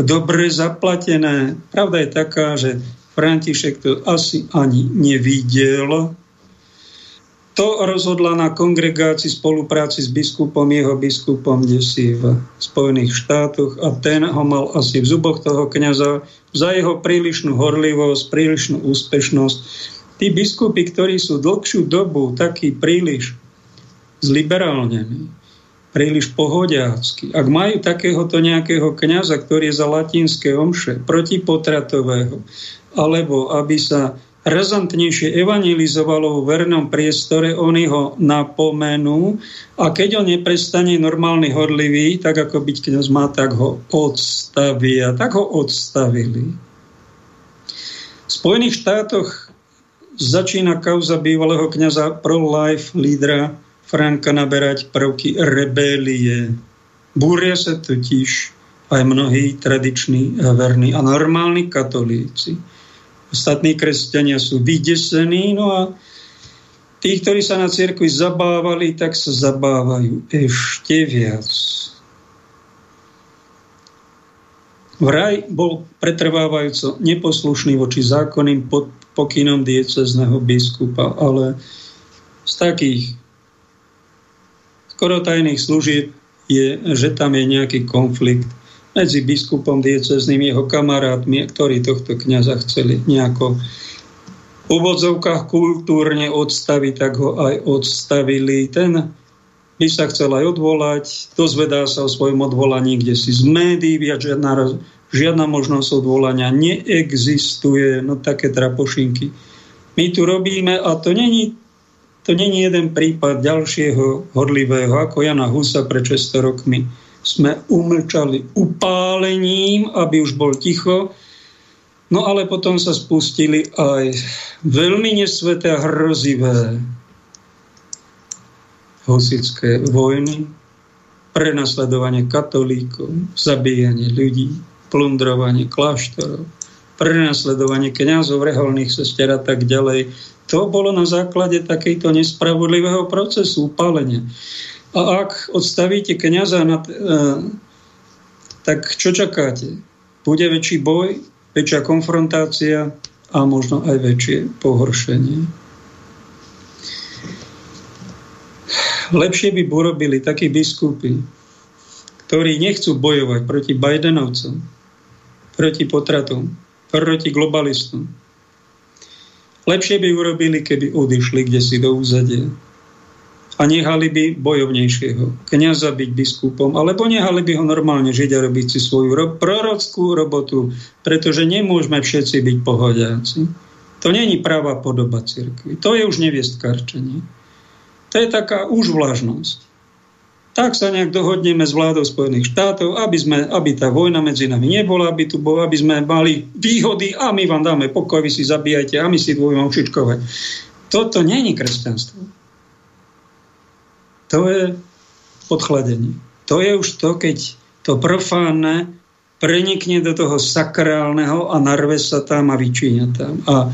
dobre zaplatené. Pravda je taká, že František to asi ani nevidel, to rozhodla na kongregácii spolupráci s biskupom, jeho biskupom, kde si v Spojených štátoch a ten ho mal asi v zuboch toho kniaza za jeho prílišnú horlivosť, prílišnú úspešnosť. Tí biskupy, ktorí sú dlhšiu dobu taký príliš zliberálnení, príliš pohodiacky. Ak majú takéhoto nejakého kňaza, ktorý je za latinské omše, protipotratového, alebo aby sa razantnejšie evangelizovalo v vernom priestore, oni ho napomenú a keď on neprestane normálny horlivý, tak ako byť kniaz má, tak ho odstavia. Tak ho odstavili. V Spojených štátoch začína kauza bývalého kniaza pro-life lídra Franka naberať prvky rebélie. Búria sa totiž aj mnohí tradiční, verní a normálni katolíci Ostatní kresťania sú vydesení, no a tí, ktorí sa na cirkvi zabávali, tak sa zabávajú ešte viac. Vraj bol pretrvávajúco neposlušný voči zákonným pokynom diecezného biskupa, ale z takých skoro tajných služieb je, že tam je nejaký konflikt medzi biskupom diecezným jeho kamarátmi, ktorí tohto kniaza chceli nejako v úvodzovkách kultúrne odstaviť, tak ho aj odstavili. Ten by sa chcel aj odvolať, dozvedá sa o svojom odvolaní, kde si z médií, viac žiadna, žiadna možnosť odvolania neexistuje, no také trapošinky. My tu robíme, a to není, to není jeden prípad ďalšieho horlivého, ako Jana Husa pred 600 rokmi sme umlčali upálením, aby už bol ticho. No ale potom sa spustili aj veľmi nesveté a hrozivé hosické vojny, prenasledovanie katolíkov, zabíjanie ľudí, plundrovanie kláštorov, prenasledovanie kňazov, reholných sestier a tak ďalej. To bolo na základe takejto nespravodlivého procesu upálenia. A ak odstavíte kniaza, na, e, tak čo čakáte? Bude väčší boj, väčšia konfrontácia a možno aj väčšie pohoršenie. Lepšie by urobili takí biskupy, ktorí nechcú bojovať proti Bidenovcom, proti potratom, proti globalistom. Lepšie by urobili, keby odišli kde si do úzadia a nehali by bojovnejšieho kniaza byť biskupom, alebo nehali by ho normálne žiť a robiť si svoju ro- prorockú robotu, pretože nemôžeme všetci byť pohodiaci. To není pravá podoba cirkvi. To je už neviestkarčenie. To je taká už vlažnosť. Tak sa nejak dohodneme s vládou Spojených štátov, aby, sme, aby tá vojna medzi nami nebola, aby, tu bol, aby sme mali výhody a my vám dáme pokoj, vy si zabíjajte a my si budeme ušičkovať. Toto není kresťanstvo. To je odchladenie. To je už to, keď to profánne prenikne do toho sakrálneho a narve sa tam a vyčíňa tam. A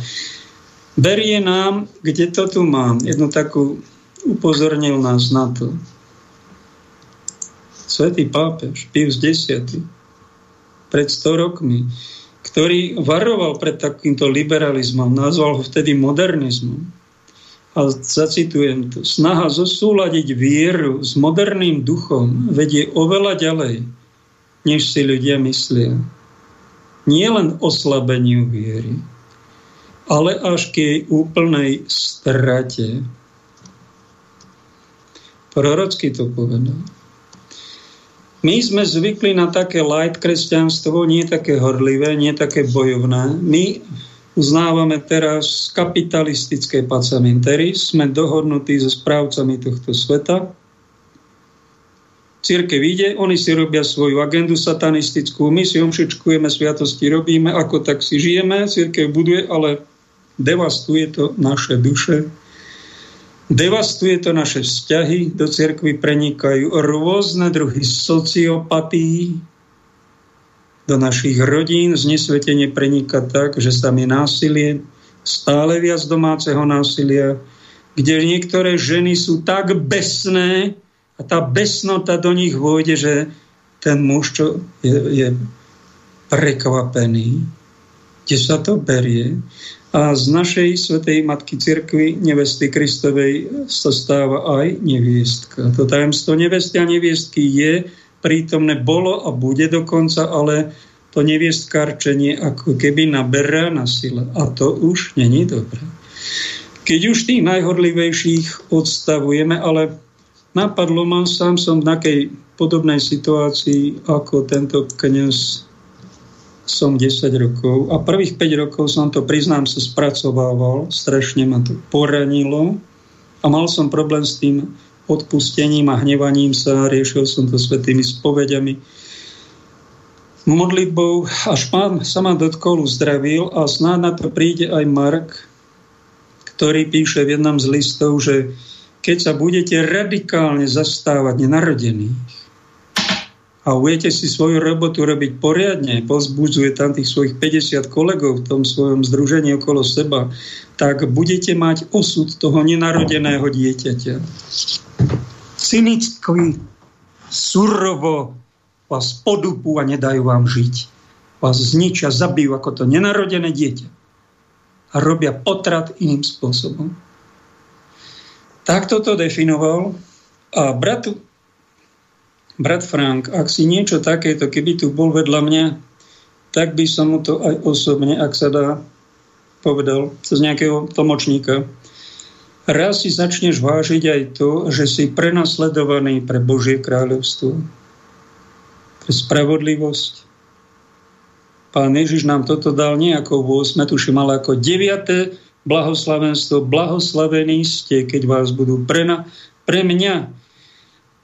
berie nám, kde to tu mám, jednu takú, upozornil nás na to. Svetý pápež, Pius X, pred 100 rokmi, ktorý varoval pred takýmto liberalizmom, nazval ho vtedy modernizmom a zacitujem to, snaha zosúľadiť vieru s moderným duchom vedie oveľa ďalej, než si ľudia myslia. Nie len oslabeniu viery, ale až k jej úplnej strate. Prorocky to povedal. My sme zvykli na také light kresťanstvo, nie také horlivé, nie také bojovné. My uznávame teraz kapitalistické pacamentery, sme dohodnutí so správcami tohto sveta. Církev ide, oni si robia svoju agendu satanistickú, my si omšičkujeme, sviatosti robíme, ako tak si žijeme, církev buduje, ale devastuje to naše duše, devastuje to naše vzťahy, do cirkvy prenikajú rôzne druhy sociopatí, do našich rodín. Znesvetenie preniká tak, že sa mi násilie, stále viac domáceho násilia, kde niektoré ženy sú tak besné a tá besnota do nich vôjde, že ten muž, čo je, je prekvapený, kde sa to berie. A z našej svetej matky cirkvi nevesty Kristovej sa stáva aj neviestka. To tajemstvo nevesty a neviestky je prítomné bolo a bude dokonca, ale to neviestkarčenie ako keby naberá na sile. A to už není dobré. Keď už tých najhorlivejších odstavujeme, ale napadlo ma, sám som v takej podobnej situácii ako tento kniaz som 10 rokov a prvých 5 rokov som to, priznám sa, spracovával, strašne ma to poranilo a mal som problém s tým odpustením a hnevaním sa, riešil som to svetými spovediami, modlitbou, až pán sa ma dotkol, uzdravil a snáď na to príde aj Mark, ktorý píše v jednom z listov, že keď sa budete radikálne zastávať nenarodených a budete si svoju robotu robiť poriadne, pozbudzuje tam tých svojich 50 kolegov v tom svojom združení okolo seba, tak budete mať osud toho nenarodeného dieťaťa. Cynicky, surovo vás podupú a nedajú vám žiť. Vás zničia, zabijú ako to nenarodené dieťa a robia potrat iným spôsobom. Takto to definoval a brat, brat Frank, ak si niečo takéto, keby tu bol vedľa mňa, tak by som mu to aj osobne, ak sa dá, povedal cez nejakého tlmočníka. Raz si začneš vážiť aj to, že si prenasledovaný pre Božie kráľovstvo, pre spravodlivosť, Pán Ježiš nám toto dal nie ako 8, tuším, ale ako 9. blahoslavenstvo. Blahoslavení ste, keď vás budú prena, pre mňa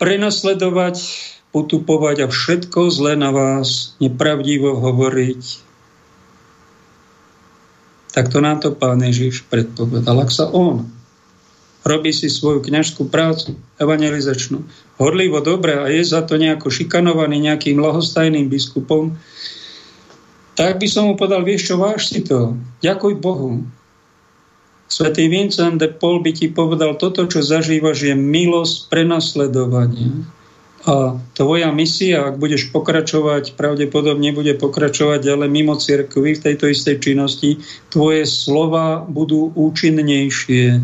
prenasledovať, potupovať a všetko zlé na vás, nepravdivo hovoriť. Tak to nám to pán Ježiš predpovedal. Ak sa on robí si svoju kňažskú prácu, evangelizačnú, hodlivo dobre a je za to nejako šikanovaný nejakým lahostajným biskupom, tak by som mu povedal, vieš čo, váš si to, ďakuj Bohu. Svetý Vincent de Paul by ti povedal, toto, čo zažívaš, je milosť prenasledovania. A tvoja misia, ak budeš pokračovať, pravdepodobne bude pokračovať ďalej mimo cirkvy v tejto istej činnosti, tvoje slova budú účinnejšie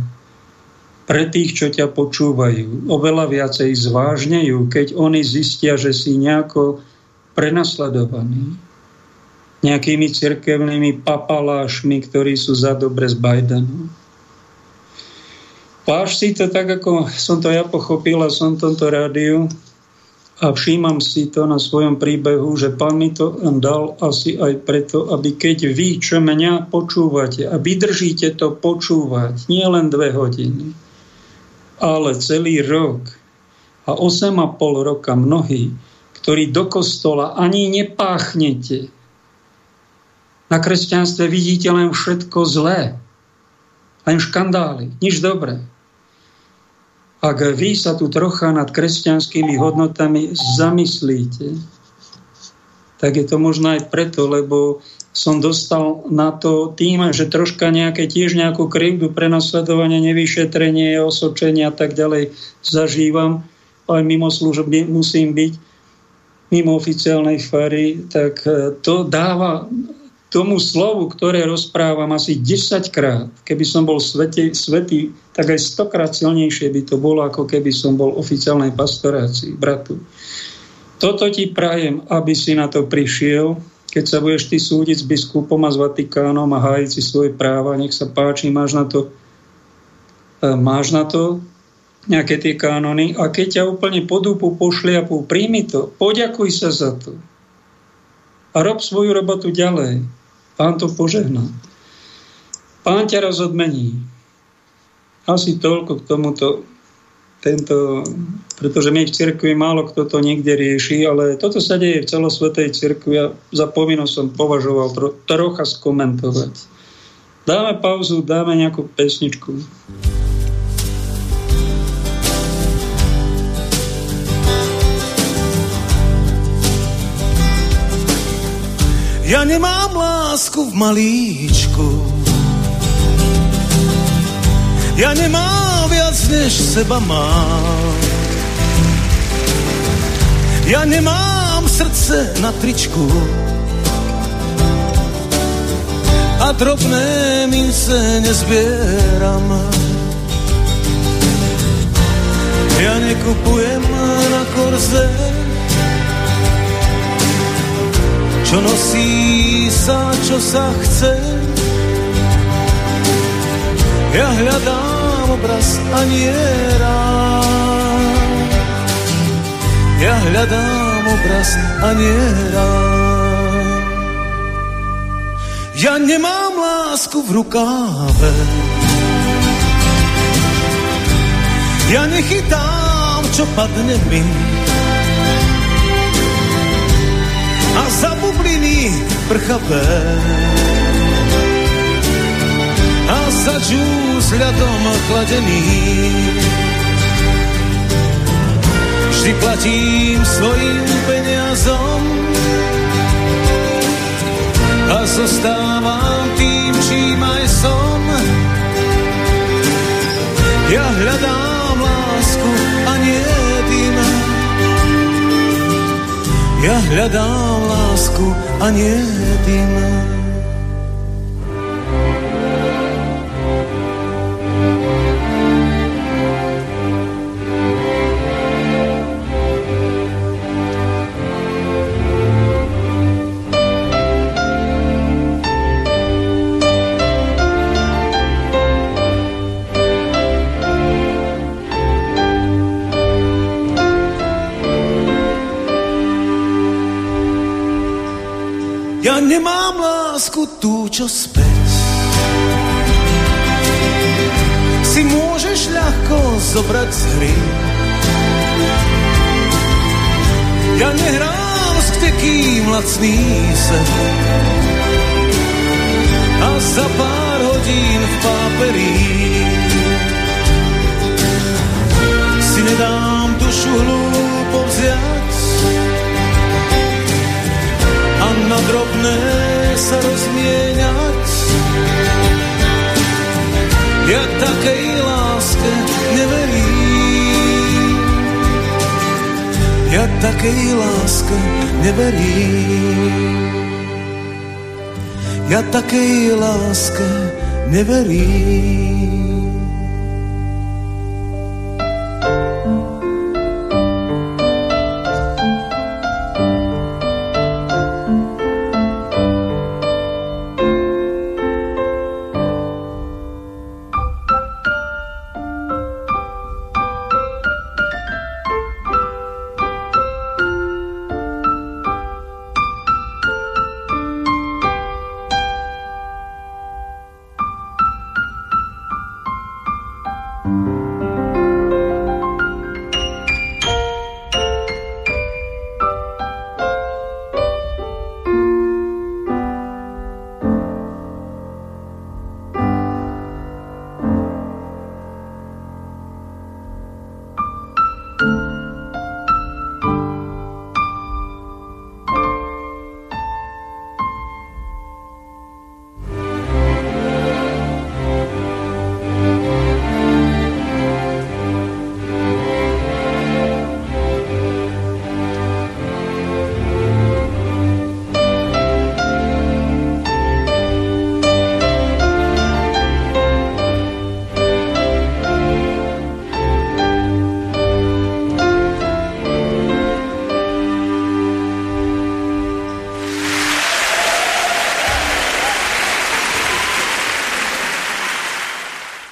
pre tých, čo ťa počúvajú. Oveľa viacej zvážnejú, keď oni zistia, že si nejako prenasledovaný nejakými cirkevnými papalášmi, ktorí sú za dobre z Bidenu. Páš si to tak, ako som to ja pochopil a som tomto rádiu a všímam si to na svojom príbehu, že pán mi to dal asi aj preto, aby keď vy, čo mňa počúvate a vydržíte to počúvať, nie len dve hodiny, ale celý rok a 8,5 roka mnohí, ktorí do kostola ani nepáchnete, na kresťanstve vidíte len všetko zlé. Len škandály, nič dobré. Ak vy sa tu trocha nad kresťanskými hodnotami zamyslíte, tak je to možno aj preto, lebo som dostal na to tým, že troška nejaké tiež nejakú krivdu, prenasledovanie, nevyšetrenie, osočenie a tak ďalej zažívam, aj mimo služby musím byť, mimo oficiálnej fary, tak to dáva tomu slovu, ktoré rozprávam asi 10 krát, keby som bol svete, svetý, tak aj 100 krát silnejšie by to bolo, ako keby som bol oficiálnej pastorácii, bratu. Toto ti prajem, aby si na to prišiel, keď sa budeš ty súdiť s biskupom a s Vatikánom a hájiť si svoje práva, nech sa páči, máš na to, e, máš na to nejaké tie kánony a keď ťa úplne podúpu, pošliapú, príjmi to, poďakuj sa za to a rob svoju robotu ďalej. Pán to požehná. Pán ťa raz odmení. Asi toľko k tomuto, tento, pretože my v cirkvi málo kto to niekde rieši, ale toto sa deje v celosvetej cirkvi a za povinnosť som považoval tro, trocha skomentovať. Dáme pauzu, dáme nejakú pesničku. Ja nemám lásku v malíčku. Ja nemám viac, než seba mám. Ja nemám srdce na tričku. A drobné mince nezbieram. Ja nekupujem na korze čo nosí sa, čo sa chce. Ja hľadám obraz a nie. Ja hľadám obraz a nie rád. Ja nemám lásku v rukáve. Ja nechytám, čo padne mi. A za bubliny prchavé za džús ľadom chladený. Vždy platím svojim peniazom a zostávam tým, čím aj som. Ja hľadám lásku a nie tým. Ja hľadám lásku a nie nemám lásku tú, čo späť. Si môžeš ľahko zobrať z hry. Ja nehrám s ktekým lacný sen. A za pár hodín v páperí si nedám dušu hlúpo vziať na drobné sa rozmieňať. Ja takej láske neverím. Ja takej láske neverím. Ja takej láske neverím.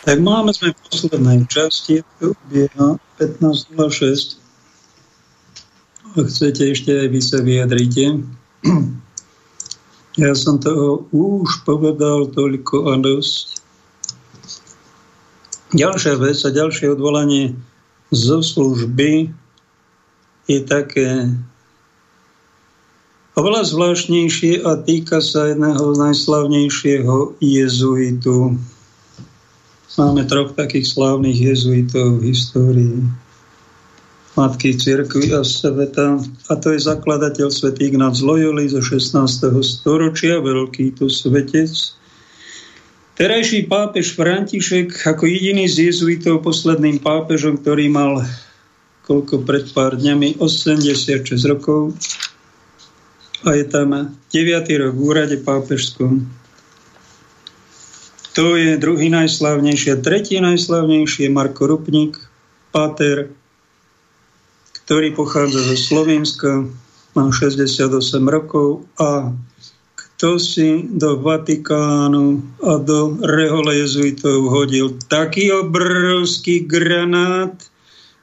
Tak máme sme v poslednej časti, ubieha 15.06. Chcete ešte aj vy sa vyjadrite? Ja som toho už povedal toľko a dosť. Ďalšia vec a ďalšie odvolanie zo služby je také oveľa zvláštnejšie a týka sa jedného z najslavnejšieho jezuitu, Máme troch takých slávnych jezuitov v histórii Matky cirkvi a sveta. A to je zakladateľ svätý Ignác Loyoli zo 16. storočia, veľký tu svetec. Terajší pápež František ako jediný z jezuitov posledným pápežom, ktorý mal koľko pred pár dňami 86 rokov a je tam 9. rok v úrade pápežskom to je druhý najslavnejší. A tretí najslavnejší je Marko Rupnik, Pater, ktorý pochádza zo Slovenska, má 68 rokov a kto si do Vatikánu a do rehole jezuitov hodil taký obrovský granát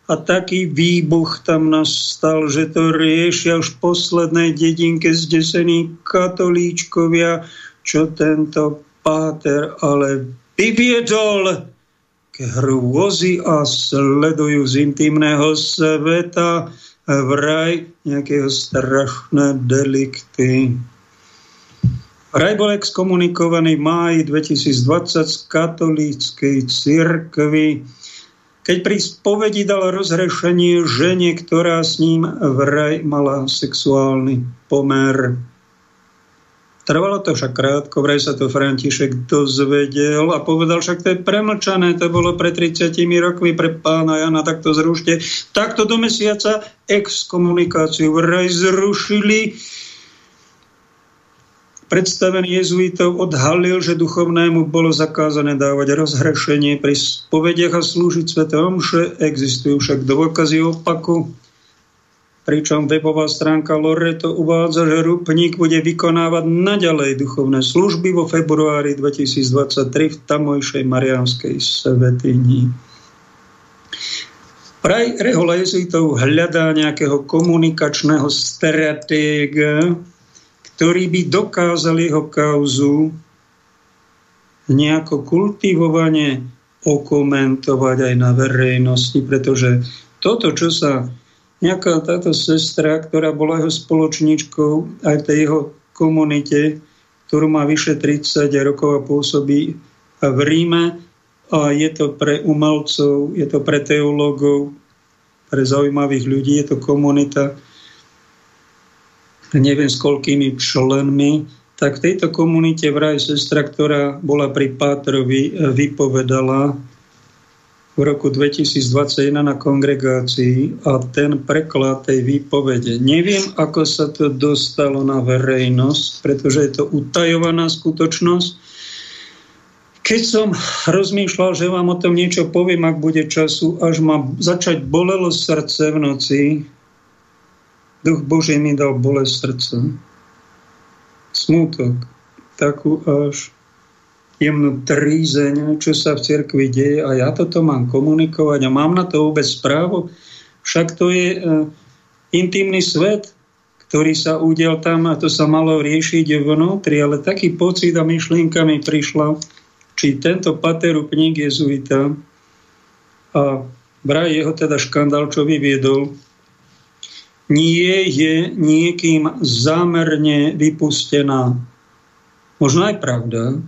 a taký výbuch tam nastal, že to riešia už v poslednej dedinke zdesení katolíčkovia, čo tento páter ale vyviedol k hrôzy a sledujú z intimného sveta vraj nejakého strašné delikty. Vraj bol exkomunikovaný v máji 2020 z katolíckej cirkvi keď pri spovedi dal rozhrešenie žene, ktorá s ním vraj mala sexuálny pomer. Trvalo to však krátko, vraj sa to František dozvedel a povedal, však to je premlčané, to bolo pred 30 rokmi pre pána Jana, tak to zrušte. Takto do mesiaca exkomunikáciu vraj zrušili Predstavený jezuitov odhalil, že duchovnému bolo zakázané dávať rozhrešenie pri spovediach a slúžiť svetom, že existujú však dôkazy opaku. Pričom webová stránka Loreto uvádza, že Rupník bude vykonávať naďalej duchovné služby vo februári 2023 v tamojšej Marianskej svetini. Praj Rehola jezuitov hľadá nejakého komunikačného stratéga, ktorí by dokázali jeho kauzu nejako kultivovane okomentovať aj na verejnosti, pretože toto, čo sa nejaká táto sestra, ktorá bola jeho spoločničkou aj v tej jeho komunite, ktorú má vyše 30 rokov a pôsobí v Ríme, a je to pre umelcov, je to pre teológov, pre zaujímavých ľudí, je to komunita, neviem s koľkými členmi, tak v tejto komunite vraj sestra, ktorá bola pri Pátrovi, vypovedala v roku 2021 na kongregácii a ten preklad tej výpovede. Neviem, ako sa to dostalo na verejnosť, pretože je to utajovaná skutočnosť. Keď som rozmýšľal, že vám o tom niečo poviem, ak bude času, až ma začať bolelo srdce v noci, Duch Boží mi dal bolesť srdca, smútok, takú až jemnú trízeň, čo sa v cirkvi deje a ja toto mám komunikovať a mám na to vôbec právo. Však to je uh, intimný svet, ktorý sa udiel tam a to sa malo riešiť vnútri, ale taký pocit a myšlienka mi prišla, či tento pateru kníh jezuita a vraj jeho teda škandál, čo vyviedol, nie je niekým zámerne vypustená. Možno aj pravda,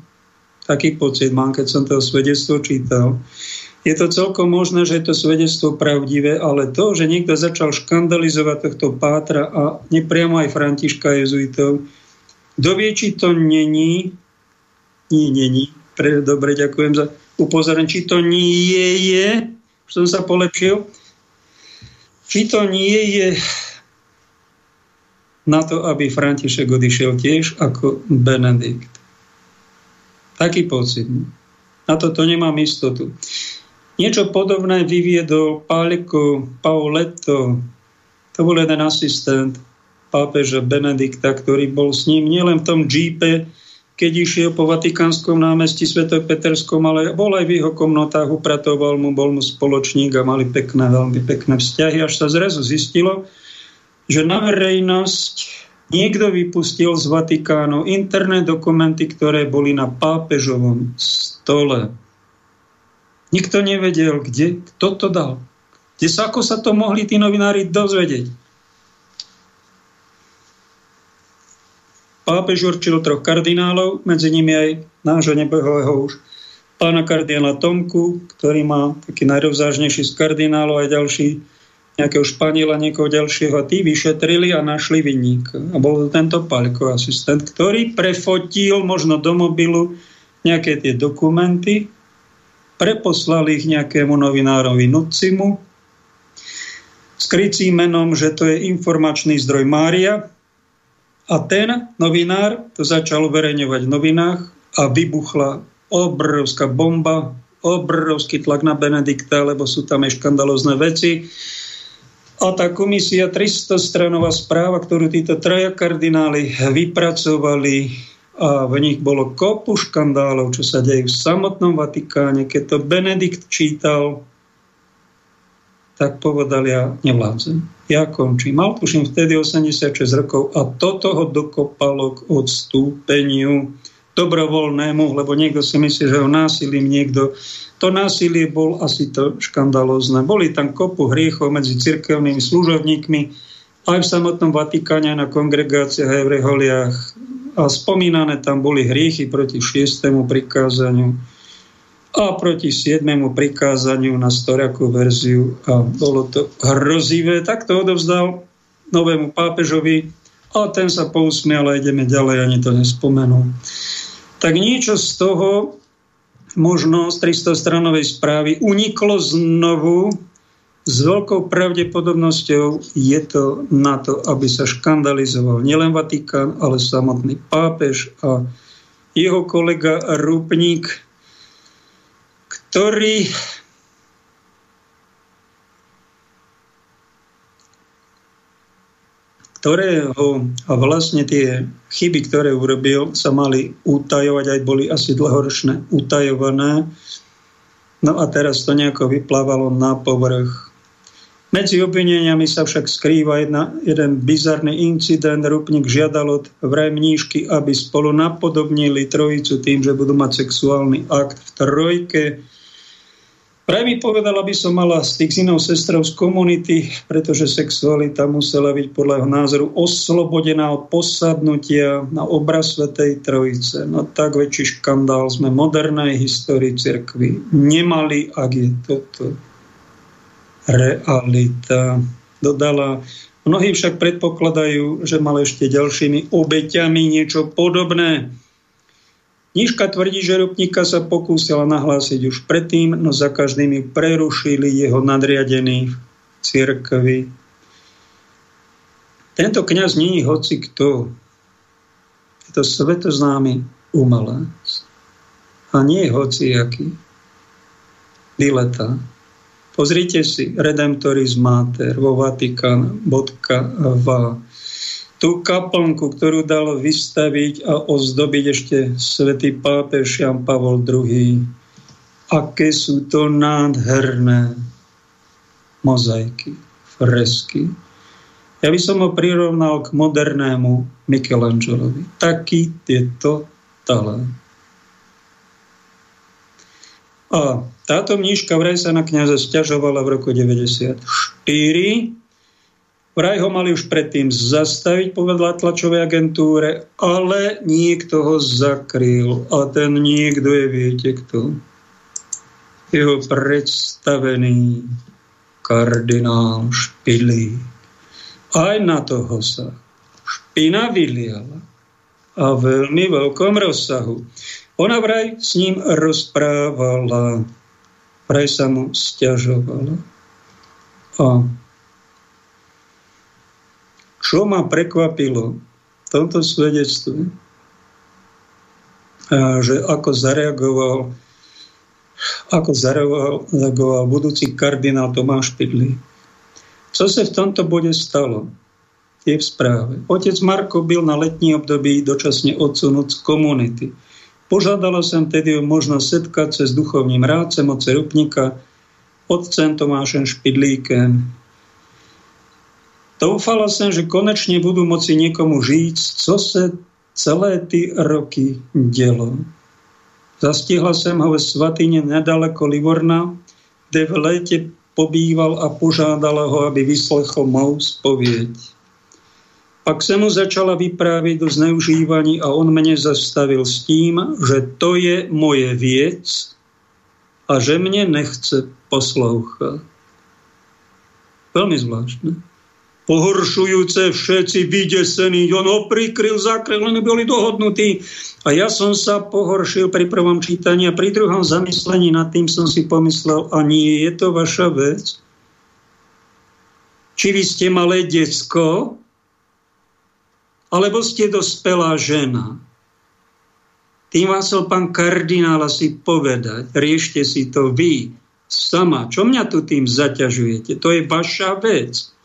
taký pocit mám, keď som to svedectvo čítal. Je to celkom možné, že je to svedectvo pravdivé, ale to, že niekto začal škandalizovať tohto pátra a nepriamo aj Františka jezuitov, dovie, či to není, nie, není, pre, dobre, ďakujem za upozornenie, či to nie je, som sa polepšil, či to nie je na to, aby František odišiel tiež ako Benedikt. Taký pocit. Na toto nemám istotu. Niečo podobné vyviedol Pálko Pauletto, to bol jeden asistent pápeža Benedikta, ktorý bol s ním nielen v tom džípe, keď išiel po Vatikánskom námestí Svetopeterskom, ale bol aj v jeho komnotách, upratoval mu, bol mu spoločník a mali pekné, veľmi pekné vzťahy, až sa zrazu zistilo, že na verejnosť niekto vypustil z Vatikánu interné dokumenty, ktoré boli na pápežovom stole. Nikto nevedel, kde, kto to dal. Kde sa, ako sa to mohli tí novinári dozvedieť. Pápež určil troch kardinálov, medzi nimi aj nášho nebohého už pána kardinála Tomku, ktorý má taký najrovzážnejší z kardinálov, aj ďalší nejakého Španiela, niekoho ďalšieho tí vyšetrili a našli vinníka. A bol to tento Paľko asistent, ktorý prefotil možno do mobilu nejaké tie dokumenty, preposlal ich nejakému novinárovi Nucimu s menom, že to je informačný zdroj Mária a ten novinár to začal uverejňovať v novinách a vybuchla obrovská bomba, obrovský tlak na Benedikta, lebo sú tam aj škandalozne veci a tá komisia 300-stranová správa, ktorú títo traja kardináli vypracovali, a v nich bolo kopu škandálov, čo sa deje v samotnom Vatikáne. Keď to Benedikt čítal, tak povedal, ja nevládzem. Ja končím. Mal tuším vtedy 86 rokov a toto ho dokopalo k odstúpeniu dobrovoľnému, lebo niekto si myslí, že ho násilím niekto. To násilie bol asi to škandalózne. Boli tam kopu hriechov medzi cirkevnými služovníkmi, aj v samotnom Vatikáne, na kongregáciách, aj v reholiach. A spomínané tam boli hriechy proti šiestému prikázaniu a proti siedmému prikázaniu na storiakú verziu a bolo to hrozivé. Tak to odovzdal novému pápežovi a ten sa pousmial a ideme ďalej, ani to nespomenul. Tak niečo z toho možno z 300 stranovej správy uniklo znovu s veľkou pravdepodobnosťou. Je to na to, aby sa škandalizoval nielen Vatikán, ale samotný pápež a jeho kolega Rupník, ktorý ktorého a vlastne tie chyby, ktoré urobil, sa mali utajovať, aj boli asi dlhoročné utajované. No a teraz to nejako vyplávalo na povrch. Medzi obvineniami sa však skrýva jedna, jeden bizarný incident. Rupnik žiadal od vraj mnížky, aby spolu napodobnili trojicu tým, že budú mať sexuálny akt v trojke Praj mi povedala, aby som mala styk s inou sestrou z komunity, pretože sexualita musela byť podľa jeho názoru oslobodená od posadnutia na obraz Svetej Trojice. No tak väčší škandál sme modernej histórii cirkvi nemali, ak je toto realita. Dodala, mnohí však predpokladajú, že mal ešte ďalšími obeťami niečo podobné. Nížka tvrdí, že ropníka sa pokúsila nahlásiť už predtým, no za každým prerušili jeho nadriadení v cirkvi. Tento kňaz nie je hoci kto. Je to svetoznámy umelec. A nie je hociaký. Dileta. Pozrite si Redemptoris Mater vo Vatikan.v tú kaplnku, ktorú dal vystaviť a ozdobiť ešte svätý pápež Jan Pavol II. Aké sú to nádherné mozaiky, fresky. Ja by som ho prirovnal k modernému Michelangelovi. Taký je to talent. A táto mnížka vraj sa na kniaza stiažovala v roku 94 Vraj ho mali už predtým zastaviť, povedla tlačovej agentúre, ale niekto ho zakryl. A ten niekto je, viete kto? Jeho predstavený kardinál Špidlí. Aj na toho sa špina vyliala a veľmi veľkom rozsahu. Ona vraj s ním rozprávala, vraj sa mu stiažovala. A čo ma prekvapilo v tomto svedectve, že ako zareagoval ako zareagoval budúci kardinál Tomáš Pidli. Co sa v tomto bode stalo? Je v správe. Otec Marko byl na letní období dočasne odsunut z komunity. Požádala som tedy o možnosť setkať sa s duchovním rádcem oce Rupnika, otcem Tomášem Špidlíkem, Doufala som, že konečne budú moci niekomu žiť, co sa celé ty roky dielo. Zastihla som ho ve svatyne nedaleko Livorna, kde v lete pobýval a požádala ho, aby vyslechol mou spovieť. Pak sa mu začala vypráviť do zneužívaní a on mne zastavil s tým, že to je moje viec a že mne nechce poslouchať. Veľmi zvláštne pohoršujúce, všetci vydesení, on ho prikryl, zakryl, len boli dohodnutí. A ja som sa pohoršil pri prvom čítaní a pri druhom zamyslení nad tým som si pomyslel, a nie je to vaša vec? Či vy ste malé decko, alebo ste dospelá žena. Tým vás chcel pán kardinál asi povedať, riešte si to vy, sama. Čo mňa tu tým zaťažujete? To je vaša vec.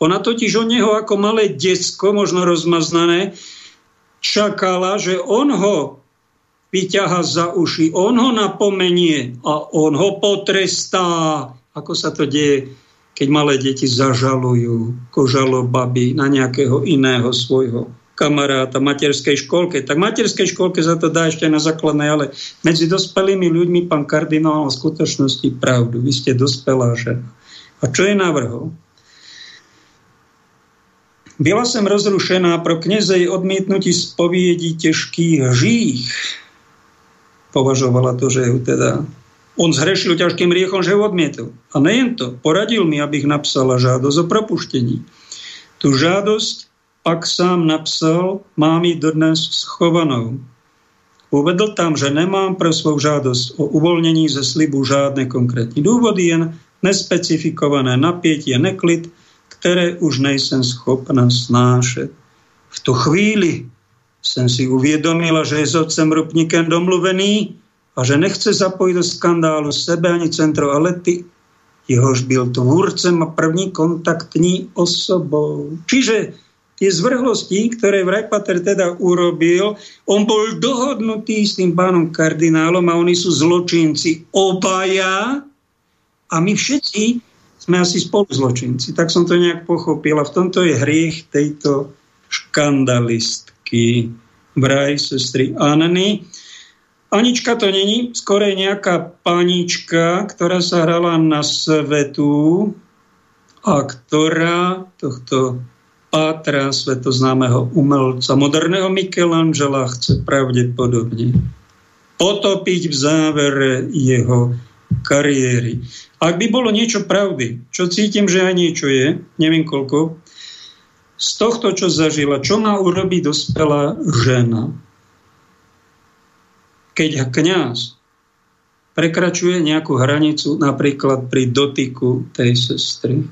Ona totiž od neho ako malé decko, možno rozmaznané, čakala, že on ho vyťaha za uši, on ho napomenie a on ho potrestá, ako sa to deje, keď malé deti zažalujú kožalo baby na nejakého iného svojho kamaráta materskej školke. Tak materskej školke za to dá ešte na základnej, ale medzi dospelými ľuďmi pán kardinál v skutočnosti pravdu. Vy ste dospelá žena. A čo je navrhol? Byla som rozrušená pro kněze odmietnutí spoviedí ťažkých žích. Považovala to, že ju teda on zhrešil ťažkým riechom, že ho odmietol. A nejen to, poradil mi, abych napsala žádosť o propuštení. Tu žádosť pak sám napsal, mám ji dodnes schovanou. Uvedl tam, že nemám pro svou žádosť o uvolnění ze slibu žádné konkrétní důvody, jen nespecifikované napětí a neklid, které už nejsem schopná snášet. V tu chvíli jsem si uvědomila, že je s otcem Rupníkem domluvený a že nechce zapojit do skandálu sebe ani centro Alety, jehož byl tvůrcem a první kontaktní osobou. Čiže tie zvrhlosti, ktoré Vrajpater teda urobil, on bol dohodnutý s tým pánom kardinálom a oni sú zločinci obaja a my všetci sme asi spolu zločinci. Tak som to nejak pochopil a v tomto je hriech tejto škandalistky vraj sestry Anny. Anička to není, skorej nejaká panička, ktorá sa hrala na svetu a ktorá tohto pátra svetoznámeho umelca, moderného Michelangela chce pravdepodobne potopiť v závere jeho kariéry. Ak by bolo niečo pravdy, čo cítim, že aj niečo je, neviem koľko, z tohto, čo zažila, čo má urobiť dospelá žena, keď kňaz prekračuje nejakú hranicu napríklad pri dotyku tej sestry,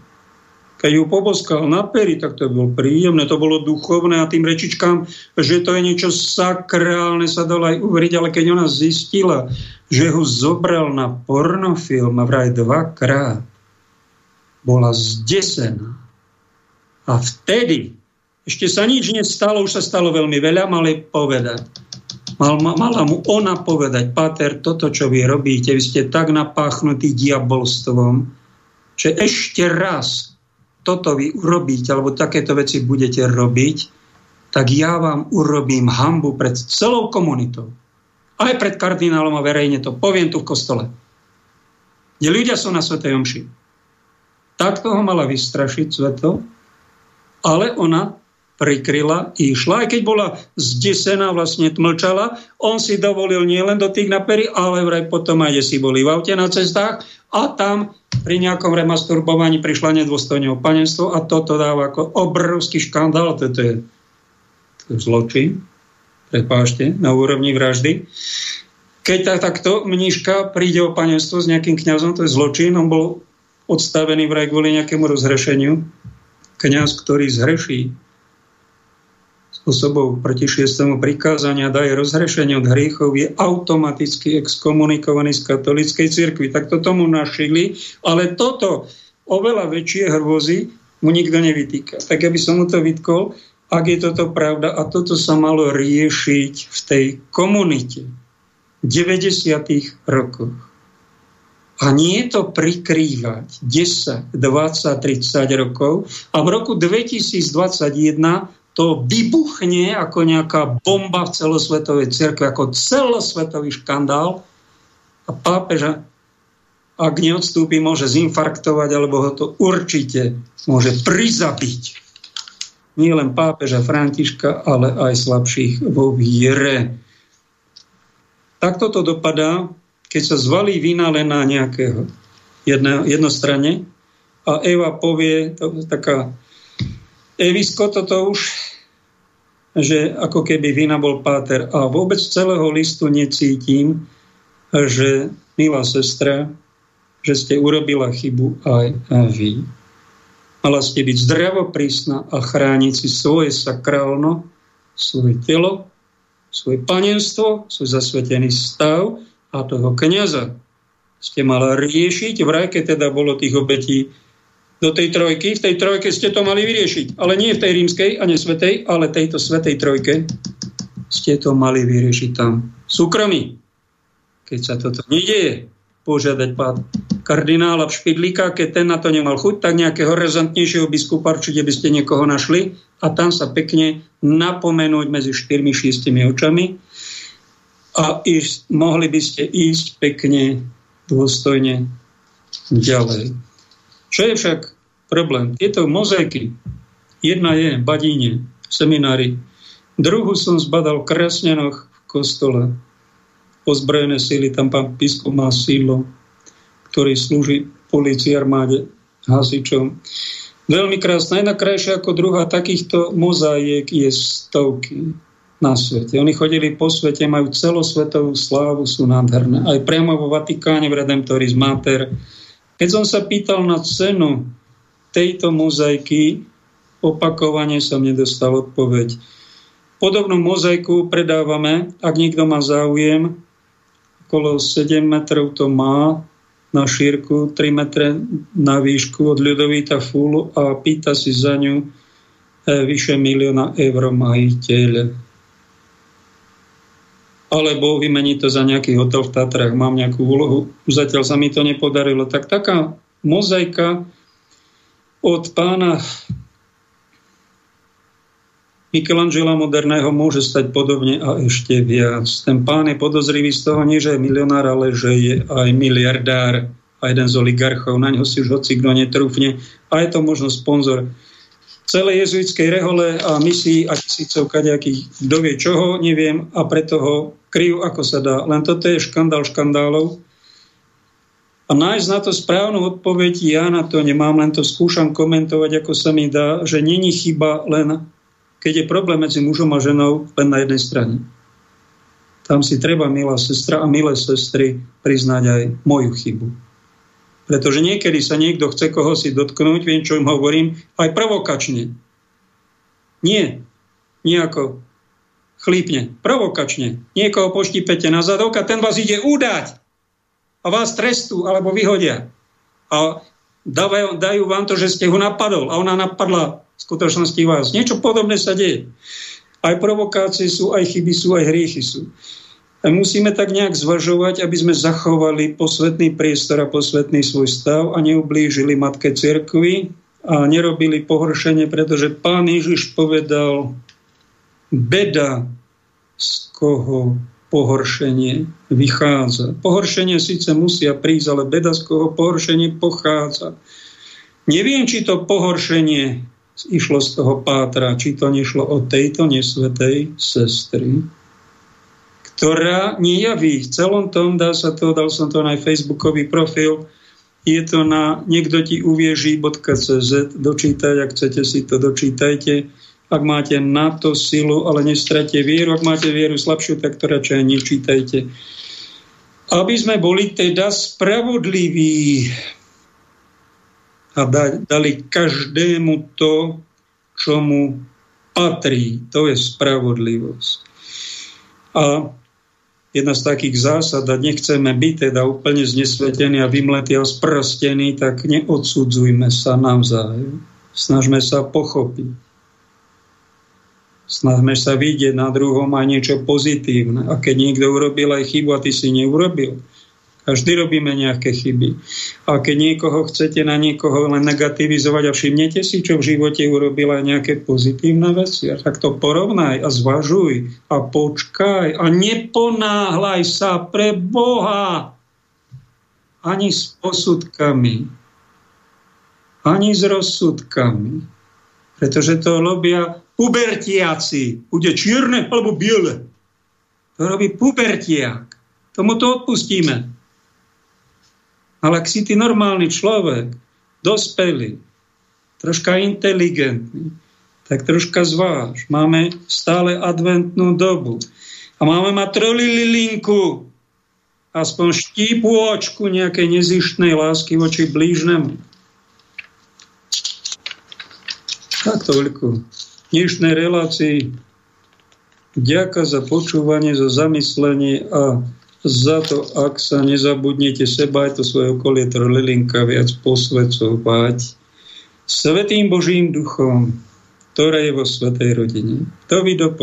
keď ju poboskal na pery, tak to bolo príjemné, to bolo duchovné a tým rečičkám, že to je niečo sakrálne, sa dalo aj uveriť, ale keď ona zistila, že ho zobral na pornofilm vraj dvakrát, bola zdesená. A vtedy, ešte sa nič nestalo, už sa stalo veľmi veľa, mali povedať. Mal, mala mu ona povedať, Pater, toto, čo vy robíte, vy ste tak napáchnutí diabolstvom, že ešte raz toto vy urobíte, alebo takéto veci budete robiť, tak ja vám urobím hambu pred celou komunitou. Aj pred kardinálom a verejne to poviem tu v kostole. Kde ľudia sú na Svetej Omši. Tak toho mala vystrašiť sveto, ale ona prikryla, išla, aj keď bola zdesená, vlastne tmlčala, on si dovolil nielen do tých napery, ale vraj potom aj, si boli v aute na cestách a tam pri nejakom remasturbovaní prišla nedôstojne panenstvo a toto dáva ako obrovský škandál, toto je, to je zločin, prepášte, na úrovni vraždy. Keď tak, takto mníška príde o panenstvo s nejakým kňazom, to je zločin, on bol odstavený vraj kvôli nejakému rozhrešeniu. Kňaz, ktorý zhreší spôsobov proti šiestému prikázania daje rozhrešenie od hriechov, je automaticky exkomunikovaný z katolíckej cirkvi. Tak to tomu našili, ale toto oveľa väčšie hrôzy mu nikto nevytýka. Tak aby som mu to vytkol, ak je toto pravda a toto sa malo riešiť v tej komunite v 90. rokoch. A nie je to prikrývať 10, 20, 30 rokov a v roku 2021 to vybuchne ako nejaká bomba v celosvetovej cirkvi, ako celosvetový škandál a pápeža, ak neodstúpi, môže zinfarktovať, alebo ho to určite môže prizabiť. Nie len pápeža Františka, ale aj slabších vo viere. Takto to dopadá, keď sa zvalí vina len na nejakého jedno, jednostranne a Eva povie, to taká Evisko toto už, že ako keby vina bol páter. A vôbec celého listu necítim, že milá sestra, že ste urobila chybu aj vy. Mala ste byť zdravoprísna a chrániť si svoje sakrálno, svoje telo, svoje panenstvo, svoj zasvetený stav a toho kniaza ste mala riešiť. Vraj, keď teda bolo tých obetí do tej trojky. V tej trojke ste to mali vyriešiť. Ale nie v tej rímskej a nesvetej, ale tejto svetej trojke ste to mali vyriešiť tam. Súkromí. Keď sa toto nedieje, požiadať pán kardinála v Špidlíka, keď ten na to nemal chuť, tak nejakého rezantnejšieho biskupa, určite by ste niekoho našli a tam sa pekne napomenúť medzi štyrmi, šiestimi očami a ísť, mohli by ste ísť pekne, dôstojne ďalej. Čo je však problém? Tieto mozaiky, jedna je v Badíne, v seminári, druhú som zbadal v Kresnenoch v kostole, ozbrojené síly, tam pán biskup má sídlo, ktorý slúži policii, armáde, hasičom. Veľmi krásne. Jedna krajšia ako druhá takýchto mozaiek je stovky na svete. Oni chodili po svete, majú celosvetovú slávu, sú nádherné. Aj priamo vo Vatikáne v Redemptoris Mater. Keď som sa pýtal na cenu tejto mozaiky, opakovane som nedostal odpoveď. Podobnú mozaiku predávame, ak niekto má záujem, okolo 7 metrov to má na šírku, 3 metre na výšku od ľudovíta fúlu a pýta si za ňu e, vyše milióna eur majiteľ. Alebo vymení to za nejaký hotel v Tatrách, mám nejakú úlohu, zatiaľ sa mi to nepodarilo. Tak taká mozaika od pána Michelangela moderného môže stať podobne a ešte viac. Ten pán je podozrivý z toho, nie že je milionár, ale že je aj miliardár a jeden z oligarchov. Na ňo si už hoci kto netrúfne. A je to možno sponzor celej jezuitskej rehole a misií a tisícov kaďakých, kto vie čoho, neviem, a preto ho kryjú ako sa dá. Len toto je škandál škandálov. A nájsť na to správnu odpoveď, ja na to nemám, len to skúšam komentovať, ako sa mi dá, že není chyba len keď je problém medzi mužom a ženou len na jednej strane. Tam si treba, milá sestra a milé sestry, priznať aj moju chybu. Pretože niekedy sa niekto chce koho si dotknúť, viem, čo im hovorím, aj provokačne. Nie, nejako chlípne, provokačne. Niekoho poštípete na zadok a ten vás ide udať a vás trestú alebo vyhodia. A dajú, vám to, že ste ho napadol a ona napadla v skutočnosti vás. Niečo podobné sa deje. Aj provokácie sú, aj chyby sú, aj hriechy sú. A musíme tak nejak zvažovať, aby sme zachovali posvetný priestor a posvetný svoj stav a neublížili Matke Cirkvi a nerobili pohoršenie, pretože pán Ježiš povedal, beda, z koho pohoršenie vychádza. Pohoršenie síce musia prísť, ale beda, z koho pohoršenie pochádza. Neviem, či to pohoršenie išlo z toho pátra, či to nešlo od tejto nesvetej sestry, ktorá nejaví v celom tom, dá sa to, dal som to na facebookový profil, je to na niekto ti uvieží.cz, dočítať, ak chcete si to dočítajte. Ak máte na to silu, ale nestrate vieru, ak máte vieru slabšiu, tak to radšej nečítajte. Aby sme boli teda spravodliví, a dali každému to, čo mu patrí. To je spravodlivosť. A jedna z takých zásad, a nechceme byť teda úplne znesvetení a vymletí a sprostení, tak neodsudzujme sa navzájom. Snažme sa pochopiť. Snažme sa vidieť na druhom aj niečo pozitívne. A keď niekto urobil aj chybu a ty si neurobil, vždy robíme nejaké chyby. A keď niekoho chcete na niekoho len negativizovať a všimnete si, čo v živote urobila nejaké pozitívne veci, tak to porovnaj a zvažuj a počkaj a neponáhľaj sa pre Boha ani s posudkami, ani s rozsudkami. Pretože to robia pubertiaci. Bude čierne alebo biele. To robí pubertiak. Tomu to odpustíme. Ale ak si ty normálny človek, dospelý, troška inteligentný, tak troška zváž. Máme stále adventnú dobu. A máme mať trolililinku, aspoň štípu očku nejakej nezištnej lásky voči blížnemu. Tak toľko. V dnešnej relácii ďaká za počúvanie, za zamyslenie a za to, ak sa nezabudnete seba aj to svoje okolie trolilinka viac posvedcovať Svetým Božím duchom, ktoré je vo Svetej rodine. To vy do